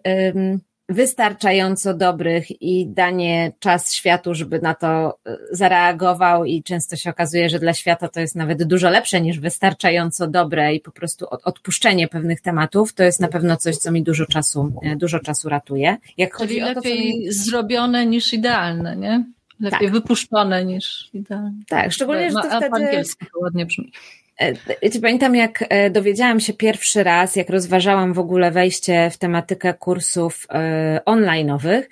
Speaker 4: wystarczająco dobrych i danie czas światu, żeby na to e, zareagował i często się okazuje, że dla świata to jest nawet dużo lepsze niż wystarczająco dobre i po prostu odpuszczenie pewnych tematów, to jest na pewno coś, co mi dużo czasu, e, dużo czasu ratuje.
Speaker 2: Jak Czyli chodzi lepiej o to, mi... zrobione niż idealne, nie? Lepiej tak. wypuszczone niż idealne.
Speaker 4: Tak, szczególnie, że to wtedy...
Speaker 2: Po angielsku to ładnie brzmi.
Speaker 4: E, pamiętam, jak e, dowiedziałam się pierwszy raz, jak rozważałam w ogóle wejście w tematykę kursów e, online'owych,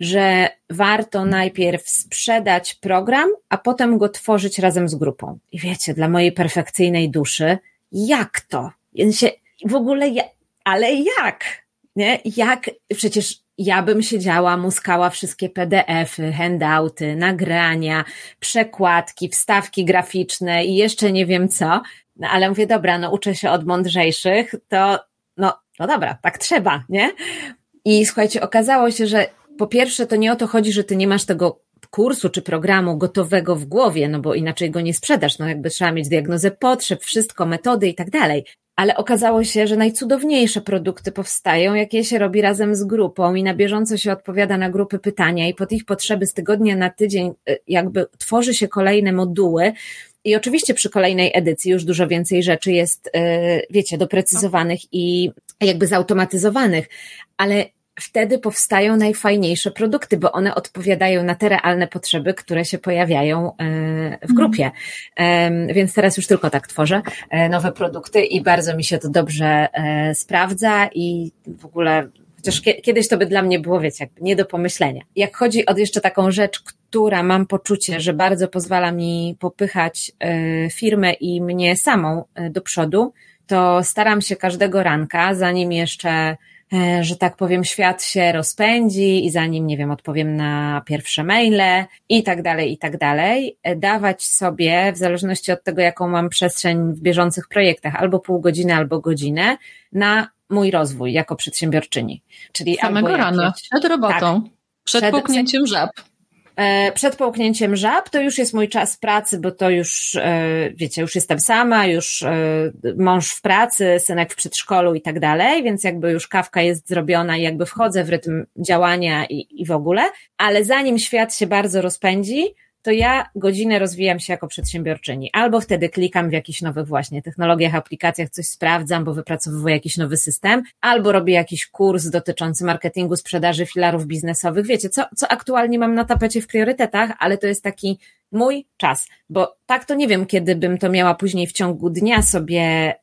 Speaker 4: że warto najpierw sprzedać program, a potem go tworzyć razem z grupą. I wiecie, dla mojej perfekcyjnej duszy, jak to? Się, w ogóle, ja, ale jak? Nie? Jak? Przecież ja bym siedziała, muskała wszystkie PDFy, handouty, nagrania, przekładki, wstawki graficzne i jeszcze nie wiem co. No ale mówię, dobra, no uczę się od mądrzejszych, to no, no dobra, tak trzeba, nie? I słuchajcie, okazało się, że po pierwsze to nie o to chodzi, że ty nie masz tego kursu czy programu gotowego w głowie, no bo inaczej go nie sprzedasz, no jakby trzeba mieć diagnozę potrzeb, wszystko, metody i tak dalej ale okazało się, że najcudowniejsze produkty powstają, jak je się robi razem z grupą i na bieżąco się odpowiada na grupy pytania i pod ich potrzeby z tygodnia na tydzień y, jakby tworzy się kolejne moduły. I oczywiście przy kolejnej edycji już dużo więcej rzeczy jest, y, wiecie, doprecyzowanych i jakby zautomatyzowanych, ale wtedy powstają najfajniejsze produkty, bo one odpowiadają na te realne potrzeby, które się pojawiają e, w mhm. grupie. Więc teraz już tylko tak tworzę e, nowe produkty i bardzo mi się to dobrze e, sprawdza i w ogóle Chociaż kiedyś to by dla mnie było, wiecie, jakby nie do pomyślenia. Jak chodzi o jeszcze taką rzecz, która mam poczucie, że bardzo pozwala mi popychać firmę i mnie samą do przodu, to staram się każdego ranka, zanim jeszcze że tak powiem, świat się rozpędzi i zanim, nie wiem, odpowiem na pierwsze maile i tak dalej, i tak dalej, e, dawać sobie, w zależności od tego, jaką mam przestrzeń w bieżących projektach, albo pół godziny, albo godzinę, na mój rozwój jako przedsiębiorczyni.
Speaker 2: Czyli Samego rana, przed robotą, tak, przed, przed puknięciem żab.
Speaker 4: E, przed połknięciem żab to już jest mój czas pracy, bo to już, e, wiecie, już jestem sama, już e, mąż w pracy, synek w przedszkolu i tak dalej, więc jakby już kawka jest zrobiona i jakby wchodzę w rytm działania i, i w ogóle, ale zanim świat się bardzo rozpędzi, to ja godzinę rozwijam się jako przedsiębiorczyni. Albo wtedy klikam w jakichś nowych właśnie technologiach, aplikacjach, coś sprawdzam, bo wypracowuję jakiś nowy system, albo robię jakiś kurs dotyczący marketingu, sprzedaży filarów biznesowych. Wiecie, co, co aktualnie mam na tapecie w priorytetach, ale to jest taki mój czas, bo tak to nie wiem, kiedy bym to miała później w ciągu dnia sobie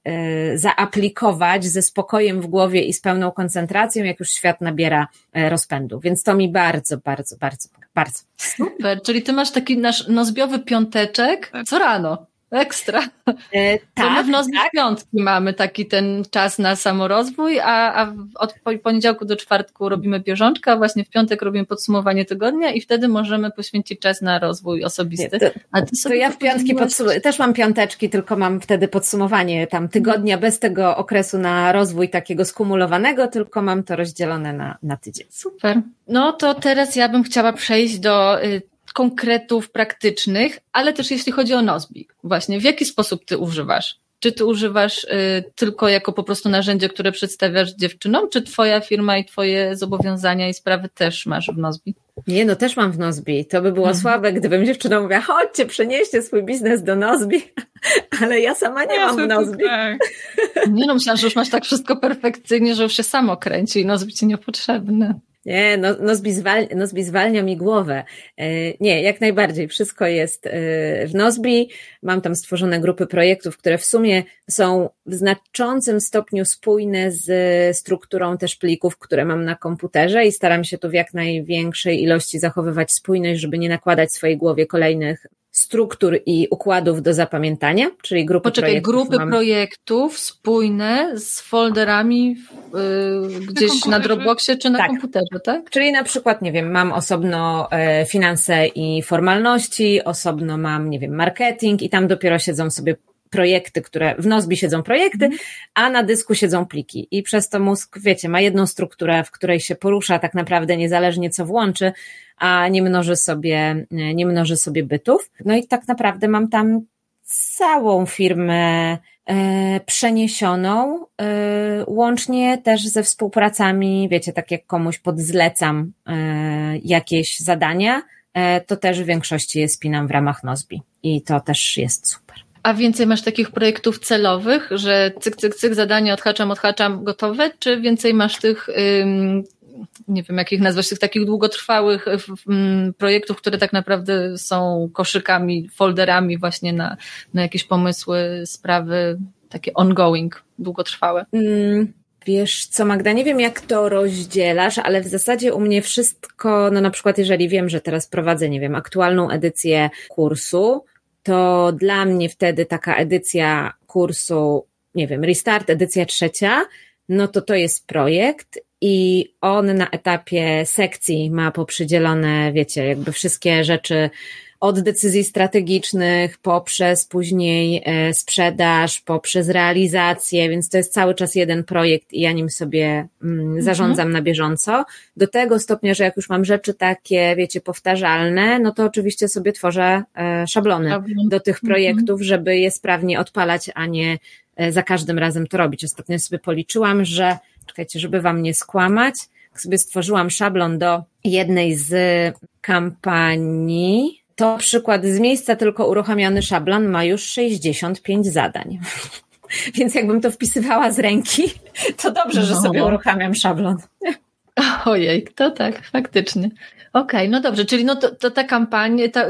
Speaker 4: y, zaaplikować ze spokojem w głowie i z pełną koncentracją, jak już świat nabiera y, rozpędu. Więc to mi bardzo, bardzo, bardzo, bardzo.
Speaker 2: Super, czyli ty masz taki nasz nozbiowy piąteczek co rano. Ekstra.
Speaker 4: E, tak,
Speaker 2: w Nozbi tak. piątki mamy taki ten czas na samorozwój, a, a od poniedziałku do czwartku robimy bieżączkę, a właśnie w piątek robimy podsumowanie tygodnia i wtedy możemy poświęcić czas na rozwój osobisty.
Speaker 4: Nie, to, a ty to ja w piątki podsumuję, też mam piąteczki, tylko mam wtedy podsumowanie tam tygodnia bez tego okresu na rozwój takiego skumulowanego, tylko mam to rozdzielone na, na tydzień.
Speaker 2: Super. No to teraz ja bym chciała przejść do y, konkretów praktycznych, ale też jeśli chodzi o Nozbi. Właśnie, w jaki sposób ty używasz? Czy ty używasz y, tylko jako po prostu narzędzie, które przedstawiasz dziewczynom, czy twoja firma i twoje zobowiązania i sprawy też masz w Nozbi?
Speaker 4: Nie, no też mam w Nozbi. To by było mhm. słabe, gdybym dziewczynom mówiła, chodźcie, przenieście swój biznes do Nozbi, ale ja sama nie ja mam w Nozbi. Tak.
Speaker 2: Nie no, myślałam, że już masz tak wszystko perfekcyjnie, że już się samo kręci i Nozbi ci niepotrzebne.
Speaker 4: Nie, no, Nozbi, zwal, Nozbi zwalnia mi głowę. E, nie, jak najbardziej. Wszystko jest e, w Nozbi. Mam tam stworzone grupy projektów, które w sumie są w znaczącym stopniu spójne z strukturą też plików, które mam na komputerze i staram się tu w jak największej ilości zachowywać spójność, żeby nie nakładać swojej głowie kolejnych struktur i układów do zapamiętania, czyli grupy
Speaker 2: Poczekaj,
Speaker 4: projektów.
Speaker 2: grupy mam... projektów spójne z folderami yy, gdzieś na, na Dropboxie czy na tak. komputerze, tak?
Speaker 4: Czyli na przykład, nie wiem, mam osobno e, finanse i formalności, osobno mam, nie wiem, marketing i tam dopiero siedzą sobie projekty, które w Nozbi siedzą projekty, mm. a na dysku siedzą pliki. I przez to mózg, wiecie, ma jedną strukturę, w której się porusza tak naprawdę niezależnie co włączy, a nie mnoży sobie, nie mnoży sobie bytów. No i tak naprawdę mam tam całą firmę e, przeniesioną, e, łącznie też ze współpracami, wiecie, tak jak komuś podzlecam e, jakieś zadania, e, to też w większości je spinam w ramach Nozbi i to też jest super.
Speaker 2: A więcej masz takich projektów celowych, że cyk, cyk, cyk, zadanie odhaczam, odhaczam, gotowe, czy więcej masz tych, nie wiem jak ich nazwać, tych takich długotrwałych projektów, które tak naprawdę są koszykami, folderami właśnie na, na jakieś pomysły, sprawy takie ongoing, długotrwałe? Mm.
Speaker 4: Wiesz co, Magda, nie wiem jak to rozdzielasz, ale w zasadzie u mnie wszystko, no na przykład jeżeli wiem, że teraz prowadzę, nie wiem, aktualną edycję kursu, to dla mnie wtedy taka edycja kursu, nie wiem, restart, edycja trzecia, no to to jest projekt i on na etapie sekcji ma poprzydzielone, wiecie, jakby wszystkie rzeczy od decyzji strategicznych, poprzez później e, sprzedaż, poprzez realizację, więc to jest cały czas jeden projekt i ja nim sobie mm, mhm. zarządzam na bieżąco. Do tego stopnia, że jak już mam rzeczy takie, wiecie, powtarzalne, no to oczywiście sobie tworzę e, szablony do tych mhm. projektów, żeby je sprawnie odpalać, a nie e, za każdym razem to robić. Ostatnio sobie policzyłam, że, czekajcie, żeby wam nie skłamać, sobie stworzyłam szablon do jednej z kampanii, to przykład z miejsca tylko uruchamiany szablon ma już 65 zadań. Więc jakbym to wpisywała z ręki, to dobrze, że no. sobie uruchamiam szablon.
Speaker 2: Ojej, to tak, faktycznie. Okej, okay, no dobrze, czyli no to, to ta kampania, ta,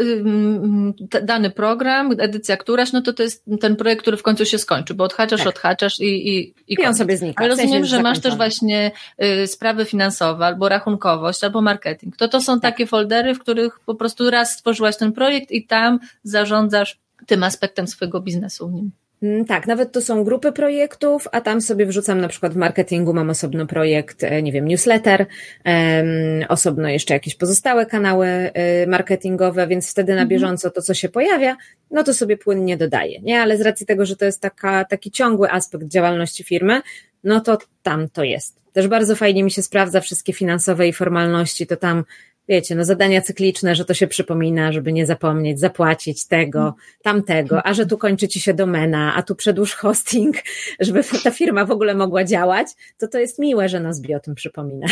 Speaker 2: ta, dany program, edycja któraś, no to to jest ten projekt, który w końcu się skończy, bo odhaczasz, tak. odhaczasz i, i,
Speaker 4: i, I on sobie znika.
Speaker 2: Ale rozumiem, że masz też właśnie y, sprawy finansowe, albo rachunkowość, albo marketing. To to są tak. takie foldery, w których po prostu raz stworzyłaś ten projekt i tam zarządzasz tym aspektem swojego biznesu w nim.
Speaker 4: Mm, tak, nawet to są grupy projektów, a tam sobie wrzucam na przykład w marketingu mam osobno projekt, e, nie wiem, newsletter, um, osobno jeszcze jakieś pozostałe kanały e, marketingowe, więc wtedy na mhm. bieżąco to, co się pojawia, no to sobie płynnie dodaję, nie? Ale z racji tego, że to jest taka, taki ciągły aspekt działalności firmy, no to tam to jest. Też bardzo fajnie mi się sprawdza wszystkie finansowe i formalności, to tam wiecie, no zadania cykliczne, że to się przypomina, żeby nie zapomnieć, zapłacić tego, tamtego, a że tu kończy ci się domena, a tu przedłuż hosting, żeby ta firma w ogóle mogła działać, to to jest miłe, że Nozbi o tym przypomina.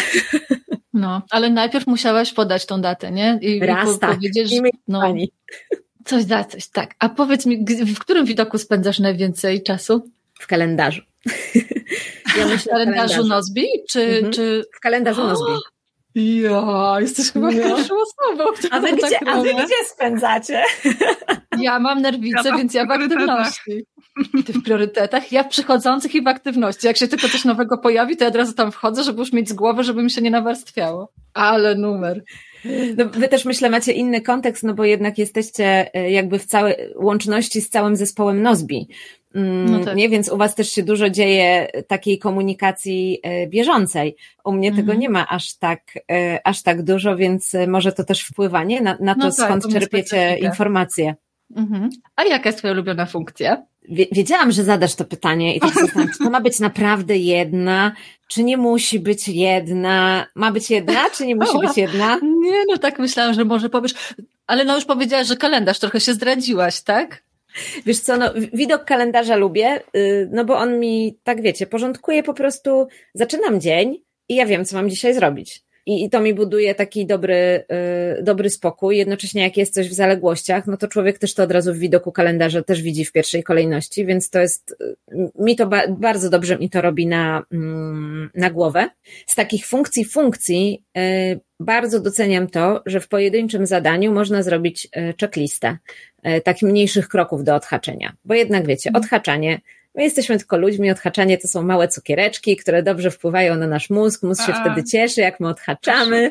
Speaker 2: No, ale najpierw musiałaś podać tą datę, nie?
Speaker 4: I, Raz i tak, powiedzieć, że, no, pani.
Speaker 2: coś da, coś, tak. A powiedz mi, w którym widoku spędzasz najwięcej czasu?
Speaker 4: W kalendarzu.
Speaker 2: Ja myślę w kalendarzu Nozbi? Czy, mhm. czy...
Speaker 4: W kalendarzu Nozbi.
Speaker 2: Ja, jesteś chyba no. pierwszą osobą,
Speaker 4: a wy, gdzie, tak a wy gdzie spędzacie?
Speaker 2: Ja mam nerwicę, ja więc ja w aktywności. Ty w priorytetach, ja w przychodzących i w aktywności. Jak się tylko coś nowego pojawi, to ja od razu tam wchodzę, żeby już mieć z głowy, żeby mi się nie nawarstwiało. Ale numer.
Speaker 4: No, wy też myślę macie inny kontekst, no bo jednak jesteście e, jakby w całej łączności z całym zespołem Nozbi. Mm, no tak. Nie, więc u Was też się dużo dzieje takiej komunikacji e, bieżącej. U mnie mhm. tego nie ma aż tak, e, aż tak dużo, więc może to też wpływa nie? Na, na to, no tak, skąd czerpiecie informacje.
Speaker 2: Mhm. A jaka jest Twoja ulubiona funkcja?
Speaker 4: Wiedziałam, że zadasz to pytanie i tak zastanawiam, czy to ma być naprawdę jedna, czy nie musi być jedna? Ma być jedna, czy nie musi być jedna?
Speaker 2: Nie, no tak myślałam, że może powiesz, ale no już powiedziałaś, że kalendarz, trochę się zdradziłaś, tak?
Speaker 4: Wiesz co, no, widok kalendarza lubię, y, no bo on mi, tak wiecie, porządkuje po prostu, zaczynam dzień i ja wiem, co mam dzisiaj zrobić. I, i to mi buduje taki dobry, yy, dobry spokój. Jednocześnie, jak jest coś w zaległościach, no to człowiek też to od razu w widoku kalendarza też widzi w pierwszej kolejności, więc to jest, y, mi to ba bardzo dobrze mi to robi na, mm, na głowę. Z takich funkcji, funkcji, yy, bardzo doceniam to, że w pojedynczym zadaniu można zrobić y, checklistę takich mniejszych kroków do odhaczenia. Bo jednak wiecie, mhm. odhaczanie My jesteśmy tylko ludźmi, odhaczanie to są małe cukiereczki, które dobrze wpływają na nasz mózg, mózg się A. wtedy cieszy, jak my odhaczamy.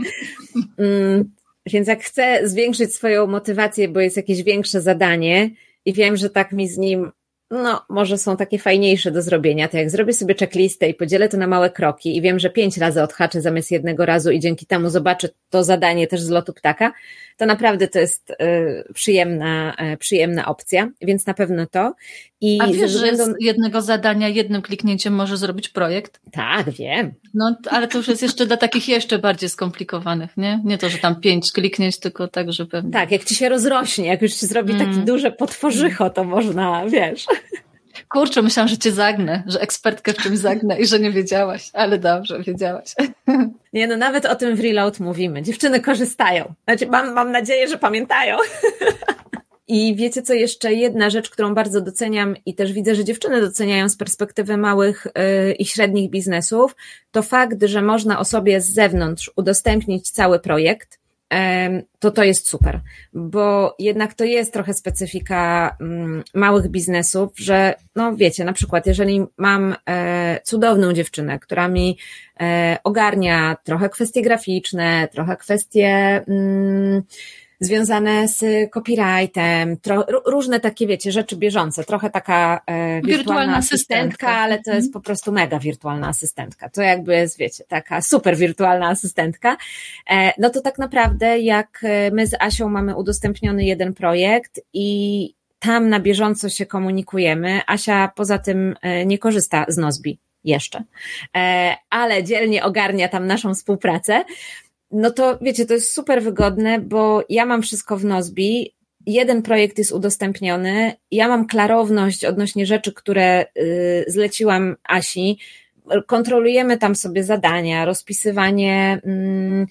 Speaker 4: Mm, więc jak chcę zwiększyć swoją motywację, bo jest jakieś większe zadanie i wiem, że tak mi z nim no, może są takie fajniejsze do zrobienia, to jak zrobię sobie checklistę i podzielę to na małe kroki i wiem, że pięć razy odhaczę zamiast jednego razu i dzięki temu zobaczę to zadanie też z lotu ptaka, to naprawdę to jest y, przyjemna, y, przyjemna opcja, więc na pewno to.
Speaker 2: I A wiesz, że z jednego zadania jednym kliknięciem może zrobić projekt?
Speaker 4: Tak, wiem.
Speaker 2: No, ale to już jest jeszcze dla takich jeszcze bardziej skomplikowanych, nie? Nie to, że tam pięć kliknięć, tylko tak, że pewnie.
Speaker 4: Tak, jak ci się rozrośnie, jak już się zrobi mm. takie duże potworzycho, to można, wiesz.
Speaker 2: Kurczę, myślałam, że cię zagnę, że ekspertkę w czymś zagnę i że nie wiedziałaś, ale dobrze, wiedziałaś.
Speaker 4: Nie, no nawet o tym w Reload mówimy. Dziewczyny korzystają. Znaczy, mam, mam nadzieję, że pamiętają. I wiecie co, jeszcze jedna rzecz, którą bardzo doceniam i też widzę, że dziewczyny doceniają z perspektywy małych yy, i średnich biznesów, to fakt, że można osobie z zewnątrz udostępnić cały projekt, to to jest super, bo jednak to jest trochę specyfika mm, małych biznesów, że no wiecie, na przykład jeżeli mam e, cudowną dziewczynę, która mi e, ogarnia trochę kwestie graficzne, trochę kwestie mm, związane z copyrightem, tro, różne takie, wiecie, rzeczy bieżące, trochę taka e, wirtualna, wirtualna asystentka, asystentka, ale to jest mhm. po prostu mega wirtualna asystentka. To jakby jest, wiecie, taka super wirtualna asystentka. E, no to tak naprawdę, jak e, my z Asią mamy udostępniony jeden projekt i tam na bieżąco się komunikujemy, Asia poza tym e, nie korzysta z Nozbi jeszcze, e, ale dzielnie ogarnia tam naszą współpracę no to wiecie, to jest super wygodne, bo ja mam wszystko w Nozbi, jeden projekt jest udostępniony, ja mam klarowność odnośnie rzeczy, które y, zleciłam Asi, kontrolujemy tam sobie zadania, rozpisywanie, mm,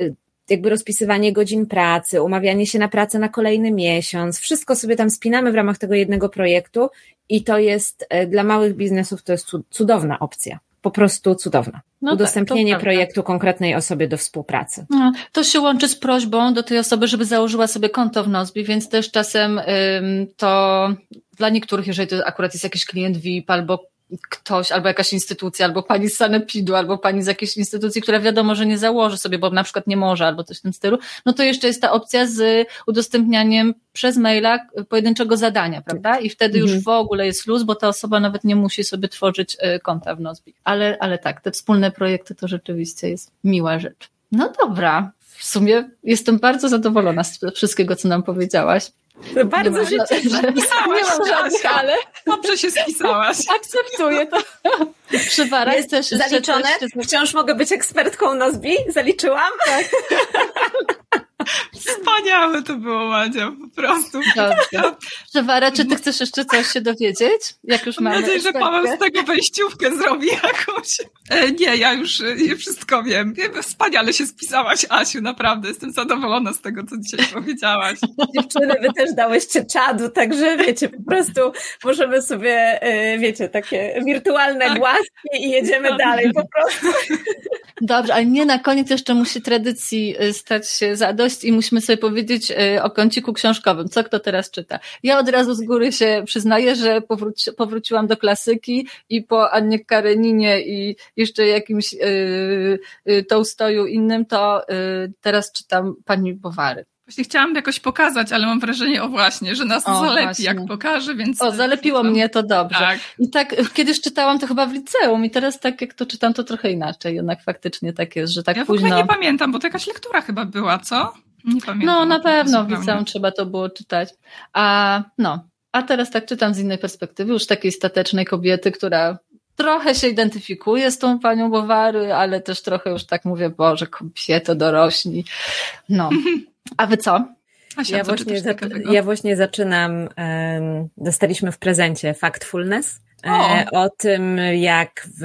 Speaker 4: y, jakby rozpisywanie godzin pracy, umawianie się na pracę na kolejny miesiąc, wszystko sobie tam spinamy w ramach tego jednego projektu i to jest y, dla małych biznesów to jest cudowna opcja po prostu cudowna. No tak, Udostępnienie tak, projektu konkretnej osobie do współpracy.
Speaker 2: No, to się łączy z prośbą do tej osoby, żeby założyła sobie konto w Nozbi, więc też czasem ym, to dla niektórych, jeżeli to akurat jest jakiś klient VIP albo ktoś, albo jakaś instytucja, albo pani z Sanepidu, albo pani z jakiejś instytucji, która wiadomo, że nie założy sobie, bo na przykład nie może, albo coś w tym stylu, no to jeszcze jest ta opcja z udostępnianiem przez maila pojedynczego zadania, prawda? I wtedy mhm. już w ogóle jest luz, bo ta osoba nawet nie musi sobie tworzyć e, konta w Nozbi. Ale, ale tak, te wspólne projekty to rzeczywiście jest miła rzecz. No dobra. W sumie jestem bardzo zadowolona z wszystkiego, co nam powiedziałaś.
Speaker 4: Bardzo się cieszę.
Speaker 3: Nie mam żadnych, ale... Dobrze się spisałaś.
Speaker 2: Akceptuję to.
Speaker 4: Przywara jest też zaliczone. Wciąż mogę być ekspertką Nozbi? Zaliczyłam? Tak.
Speaker 3: Wspaniałe to było, Madzia, po prostu. Dobrze.
Speaker 2: Przewara, czy ty chcesz jeszcze coś się dowiedzieć? Jak już mamy Mam nadzieję,
Speaker 3: że Paweł z tego wejściówkę zrobi jakąś. E, nie, ja już nie wszystko wiem. Wspaniale się spisałaś, Asiu, naprawdę. Jestem zadowolona z tego, co dzisiaj powiedziałaś.
Speaker 4: Dziewczyny, wy też dałyście czadu, także wiecie, po prostu możemy sobie, e, wiecie, takie wirtualne tak. głaski i jedziemy tak. dalej po prostu.
Speaker 2: Dobrze, ale nie na koniec jeszcze musi tradycji y, stać się zadość i musimy sobie powiedzieć y, o kąciku książkowym. Co kto teraz czyta? Ja od razu z góry się przyznaję, że powróci, powróciłam do klasyki i po Annie Kareninie i jeszcze jakimś yy, yy, Tołstoju innym, to yy, teraz czytam Pani Bowary.
Speaker 3: Właśnie chciałam jakoś pokazać, ale mam wrażenie, o właśnie, że nas o, zalepi, właśnie. jak pokaże, więc...
Speaker 2: O, zalepiło mnie to dobrze. Tak. I tak, kiedyś czytałam to chyba w liceum i teraz tak jak to czytam, to trochę inaczej. Jednak faktycznie tak jest, że tak
Speaker 3: ja
Speaker 2: późno...
Speaker 3: Ja nie pamiętam, bo to jakaś lektura chyba była, co? Nie pamiętam.
Speaker 2: No, na pewno w liceum trzeba to było czytać. A, no. A teraz tak czytam z innej perspektywy, już takiej statecznej kobiety, która trochę się identyfikuje z tą panią Bowary, ale też trochę już tak mówię, Boże, kobieto dorośli. No. A wy co?
Speaker 4: Asia, ja, co właśnie ja właśnie zaczynam, um, dostaliśmy w prezencie Factfulness e, o. o tym, jak w,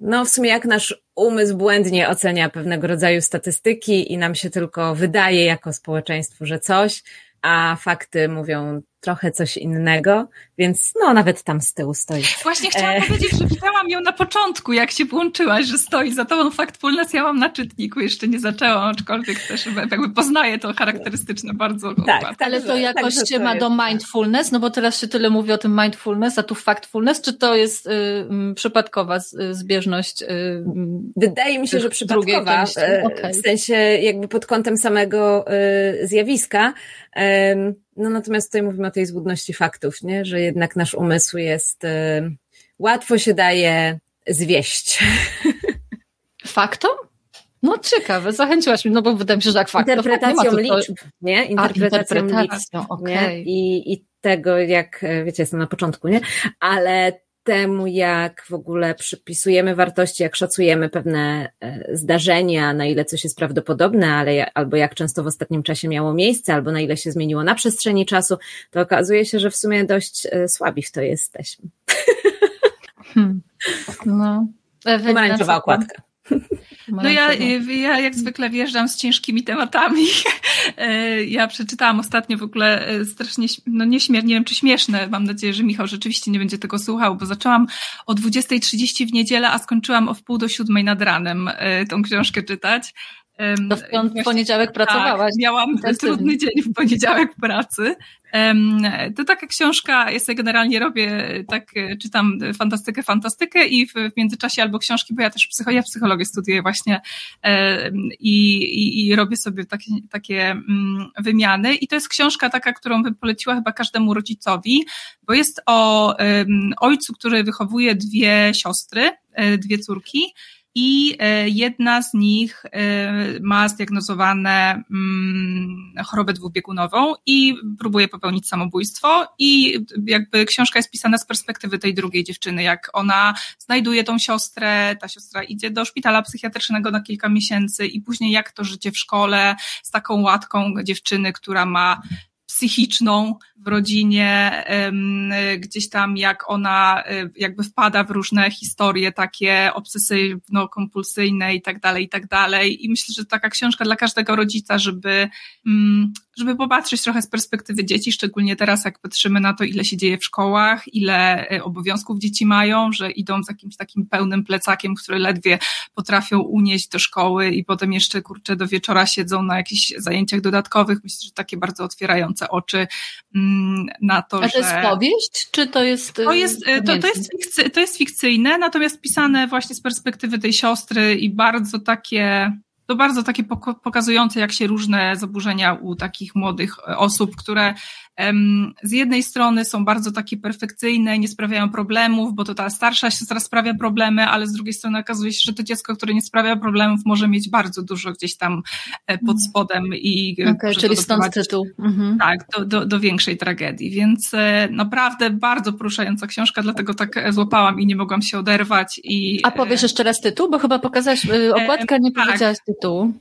Speaker 4: no w sumie jak nasz umysł błędnie ocenia pewnego rodzaju statystyki i nam się tylko wydaje jako społeczeństwu, że coś, a fakty mówią trochę coś innego, więc no nawet tam z tyłu stoi.
Speaker 3: Właśnie chciałam e... powiedzieć, że widziałam ją na początku, jak się włączyłaś, że stoi za tobą Factfulness, ja mam na czytniku, jeszcze nie zaczęłam, aczkolwiek też jakby poznaję to charakterystyczne bardzo.
Speaker 2: Tak, tak ale to jakoś tak, się ma do mindfulness, no bo teraz się tyle mówi o tym mindfulness, a tu factfulness, czy to jest y, y, przypadkowa zbieżność? Y,
Speaker 4: Wydaje mi się, że przypadkowa, e, okay. w sensie jakby pod kątem samego y, zjawiska, no natomiast tutaj mówimy o tej złudności faktów, nie? że jednak nasz umysł jest, y, łatwo się daje zwieść.
Speaker 2: Faktom? No ciekawe, zachęciłaś mnie, no bo wydaje mi się, że jak
Speaker 4: faktom. Interpretacją nie liczb, nie? Interpretacją, A, interpretacją liczb, okay. nie? I, I tego, jak, wiecie, jestem na początku, nie? Ale temu, jak w ogóle przypisujemy wartości, jak szacujemy pewne e, zdarzenia, na ile coś jest prawdopodobne, ale albo jak często w ostatnim czasie miało miejsce, albo na ile się zmieniło na przestrzeni czasu, to okazuje się, że w sumie dość e, słabi w to jesteśmy.
Speaker 2: Hmm. No.
Speaker 4: Pomarańczowa okładka.
Speaker 3: No ja, ja jak zwykle wjeżdżam z ciężkimi tematami. E, ja przeczytałam ostatnio w ogóle e, strasznie, no nie, śmier, nie wiem czy śmieszne, mam nadzieję, że Michał rzeczywiście nie będzie tego słuchał, bo zaczęłam o 20.30 w niedzielę, a skończyłam o wpół do siódmej nad ranem e, tą książkę czytać.
Speaker 2: To w poniedziałek pracowałaś.
Speaker 3: Tak, miałam trudny dzień w poniedziałek pracy. To taka książka, ja sobie generalnie robię, tak czytam fantastykę, fantastykę i w, międzyczasie albo książki, bo ja też psycho, ja psychologię studiuję właśnie i, i, i robię sobie takie, takie mm, wymiany. I to jest książka taka, którą bym poleciła chyba każdemu rodzicowi, bo jest o ojcu, który wychowuje dwie siostry, e, dwie córki i e, jedna z nich e, ma zdiagnozowane mm, chorobę dwubiegunową i próbuje popełnić samobójstwo. I jakby książka jest pisana z perspektywy tej drugiej dziewczyny, jak ona znajduje tą siostrę, ta siostra idzie do szpitala psychiatrycznego na kilka miesięcy i później jak to życie w szkole z taką łatką dziewczyny, która ma psychiczną w rodzinie, gdzieś tam jak ona y, jakby wpada w różne historie takie obsesyjno-kompulsyjne i tak dalej, i tak dalej. I myślę, że taka książka dla każdego rodzica, żeby, mm, żeby popatrzeć trochę z perspektywy dzieci, szczególnie teraz, jak patrzymy na to, ile się dzieje w szkołach, ile y, obowiązków dzieci mają, że idą z jakimś takim pełnym plecakiem, który ledwie potrafią unieść do szkoły i potem jeszcze, kurczę, do wieczora siedzą na jakichś zajęciach dodatkowych. Myślę, że takie bardzo otwierające oczy mm, na to,
Speaker 2: A to
Speaker 3: że...
Speaker 2: jest powieść, czy to jest...
Speaker 3: To jest, y, to, to, jest fikcy, to jest fikcyjne, natomiast pisane właśnie z perspektywy tej siostry i bardzo takie to bardzo takie pokazujące, jak się różne zaburzenia u takich młodych e, osób, które z jednej strony są bardzo takie perfekcyjne, nie sprawiają problemów, bo to ta starsza siostra sprawia problemy, ale z drugiej strony okazuje się, że to dziecko, które nie sprawia problemów, może mieć bardzo dużo gdzieś tam e, pod mhm. spodem i
Speaker 2: okay, czyli stąd tytuł.
Speaker 3: Mhm. Tak, do, do, do większej tragedii, więc e, naprawdę bardzo poruszająca książka, dlatego tak złapałam i nie mogłam się oderwać. I,
Speaker 2: A powiesz jeszcze raz tytuł, bo chyba pokazałaś okładkę, nie tak. powiedziałaś tytuł.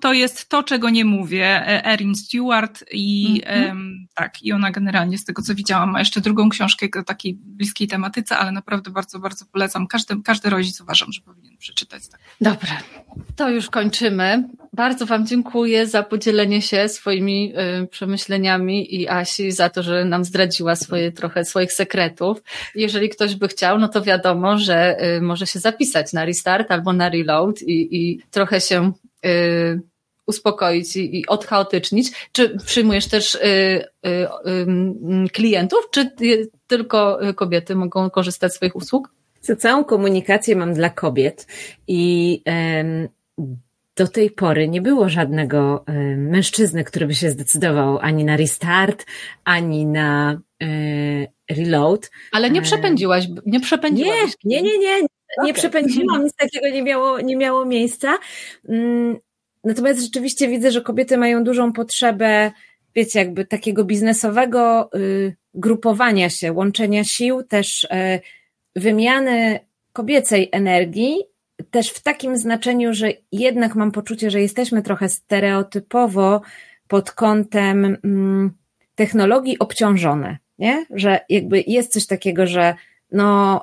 Speaker 3: to jest To, czego nie mówię, e, Erin Stewart i mm-hmm. Tak, i ona generalnie z tego co widziałam ma jeszcze drugą książkę o takiej bliskiej tematyce, ale naprawdę bardzo, bardzo polecam. Każdy, każdy rodzic uważam, że powinien przeczytać. Tak.
Speaker 2: Dobra, to już kończymy. Bardzo Wam dziękuję za podzielenie się swoimi y, przemyśleniami i Asi za to, że nam zdradziła swoje trochę swoich sekretów. Jeżeli ktoś by chciał, no to wiadomo, że y, może się zapisać na Restart albo na Reload i, i trochę się y, uspokoić i, i odchaotycznić. Czy przyjmujesz też y, y, y, klientów, czy tylko kobiety mogą korzystać z swoich usług?
Speaker 4: Całą komunikację mam dla kobiet i do tej pory nie było żadnego mężczyzny, który by się zdecydował ani na restart, ani na e, reload.
Speaker 2: Ale nie przepędziłaś, nie przepędziłaś.
Speaker 4: Nie, nie, nie, nie, nie okay. przepędziłam, nic takiego nie miało, nie miało miejsca. Natomiast rzeczywiście widzę, że kobiety mają dużą potrzebę, wiecie, jakby takiego biznesowego y, grupowania się, łączenia sił, też y, wymiany kobiecej energii też w takim znaczeniu, że jednak mam poczucie, że jesteśmy trochę stereotypowo pod kątem mm, technologii obciążone, nie? Że jakby jest coś takiego, że no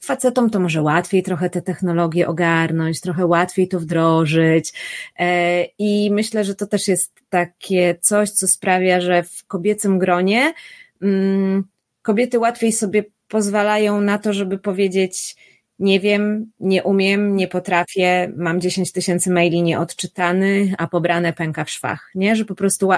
Speaker 4: facetom to może łatwiej trochę te technologie ogarnąć, trochę łatwiej to wdrożyć e, i myślę, że to też jest takie coś, co sprawia, że w kobiecym gronie mm, kobiety łatwiej sobie pozwalają na to, żeby powiedzieć nie wiem, nie umiem, nie potrafię, mam 10 tysięcy maili nieodczytany, a pobrane pęka w szwach, nie? Że po prostu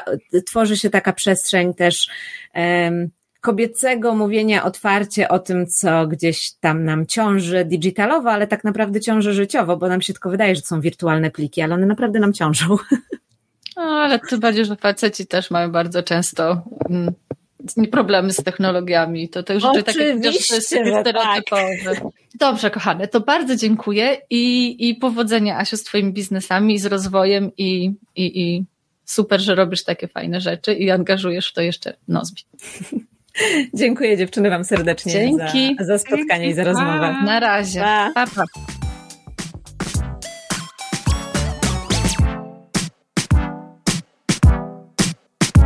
Speaker 4: tworzy się taka przestrzeń też um, kobiecego mówienia otwarcie o tym, co gdzieś tam nam ciąży digitalowo, ale tak naprawdę ciąży życiowo, bo nam się tylko wydaje, że to są wirtualne pliki, ale one naprawdę nam ciążą.
Speaker 2: No, ale tym bardziej, że faceci też mają bardzo często mm, problemy z technologiami. To też rzeczy takie, że to jest stereotypowe. Tak. Dobrze, kochane, to bardzo dziękuję i, i powodzenia, Asiu, z Twoimi biznesami, z rozwojem i, i, i super, że robisz takie fajne rzeczy i angażujesz w to jeszcze Nozbi.
Speaker 4: Dziękuję dziewczyny Wam serdecznie
Speaker 2: Dzięki.
Speaker 4: Za, za spotkanie i za rozmowę.
Speaker 2: Na razie. Pa. Pa, pa.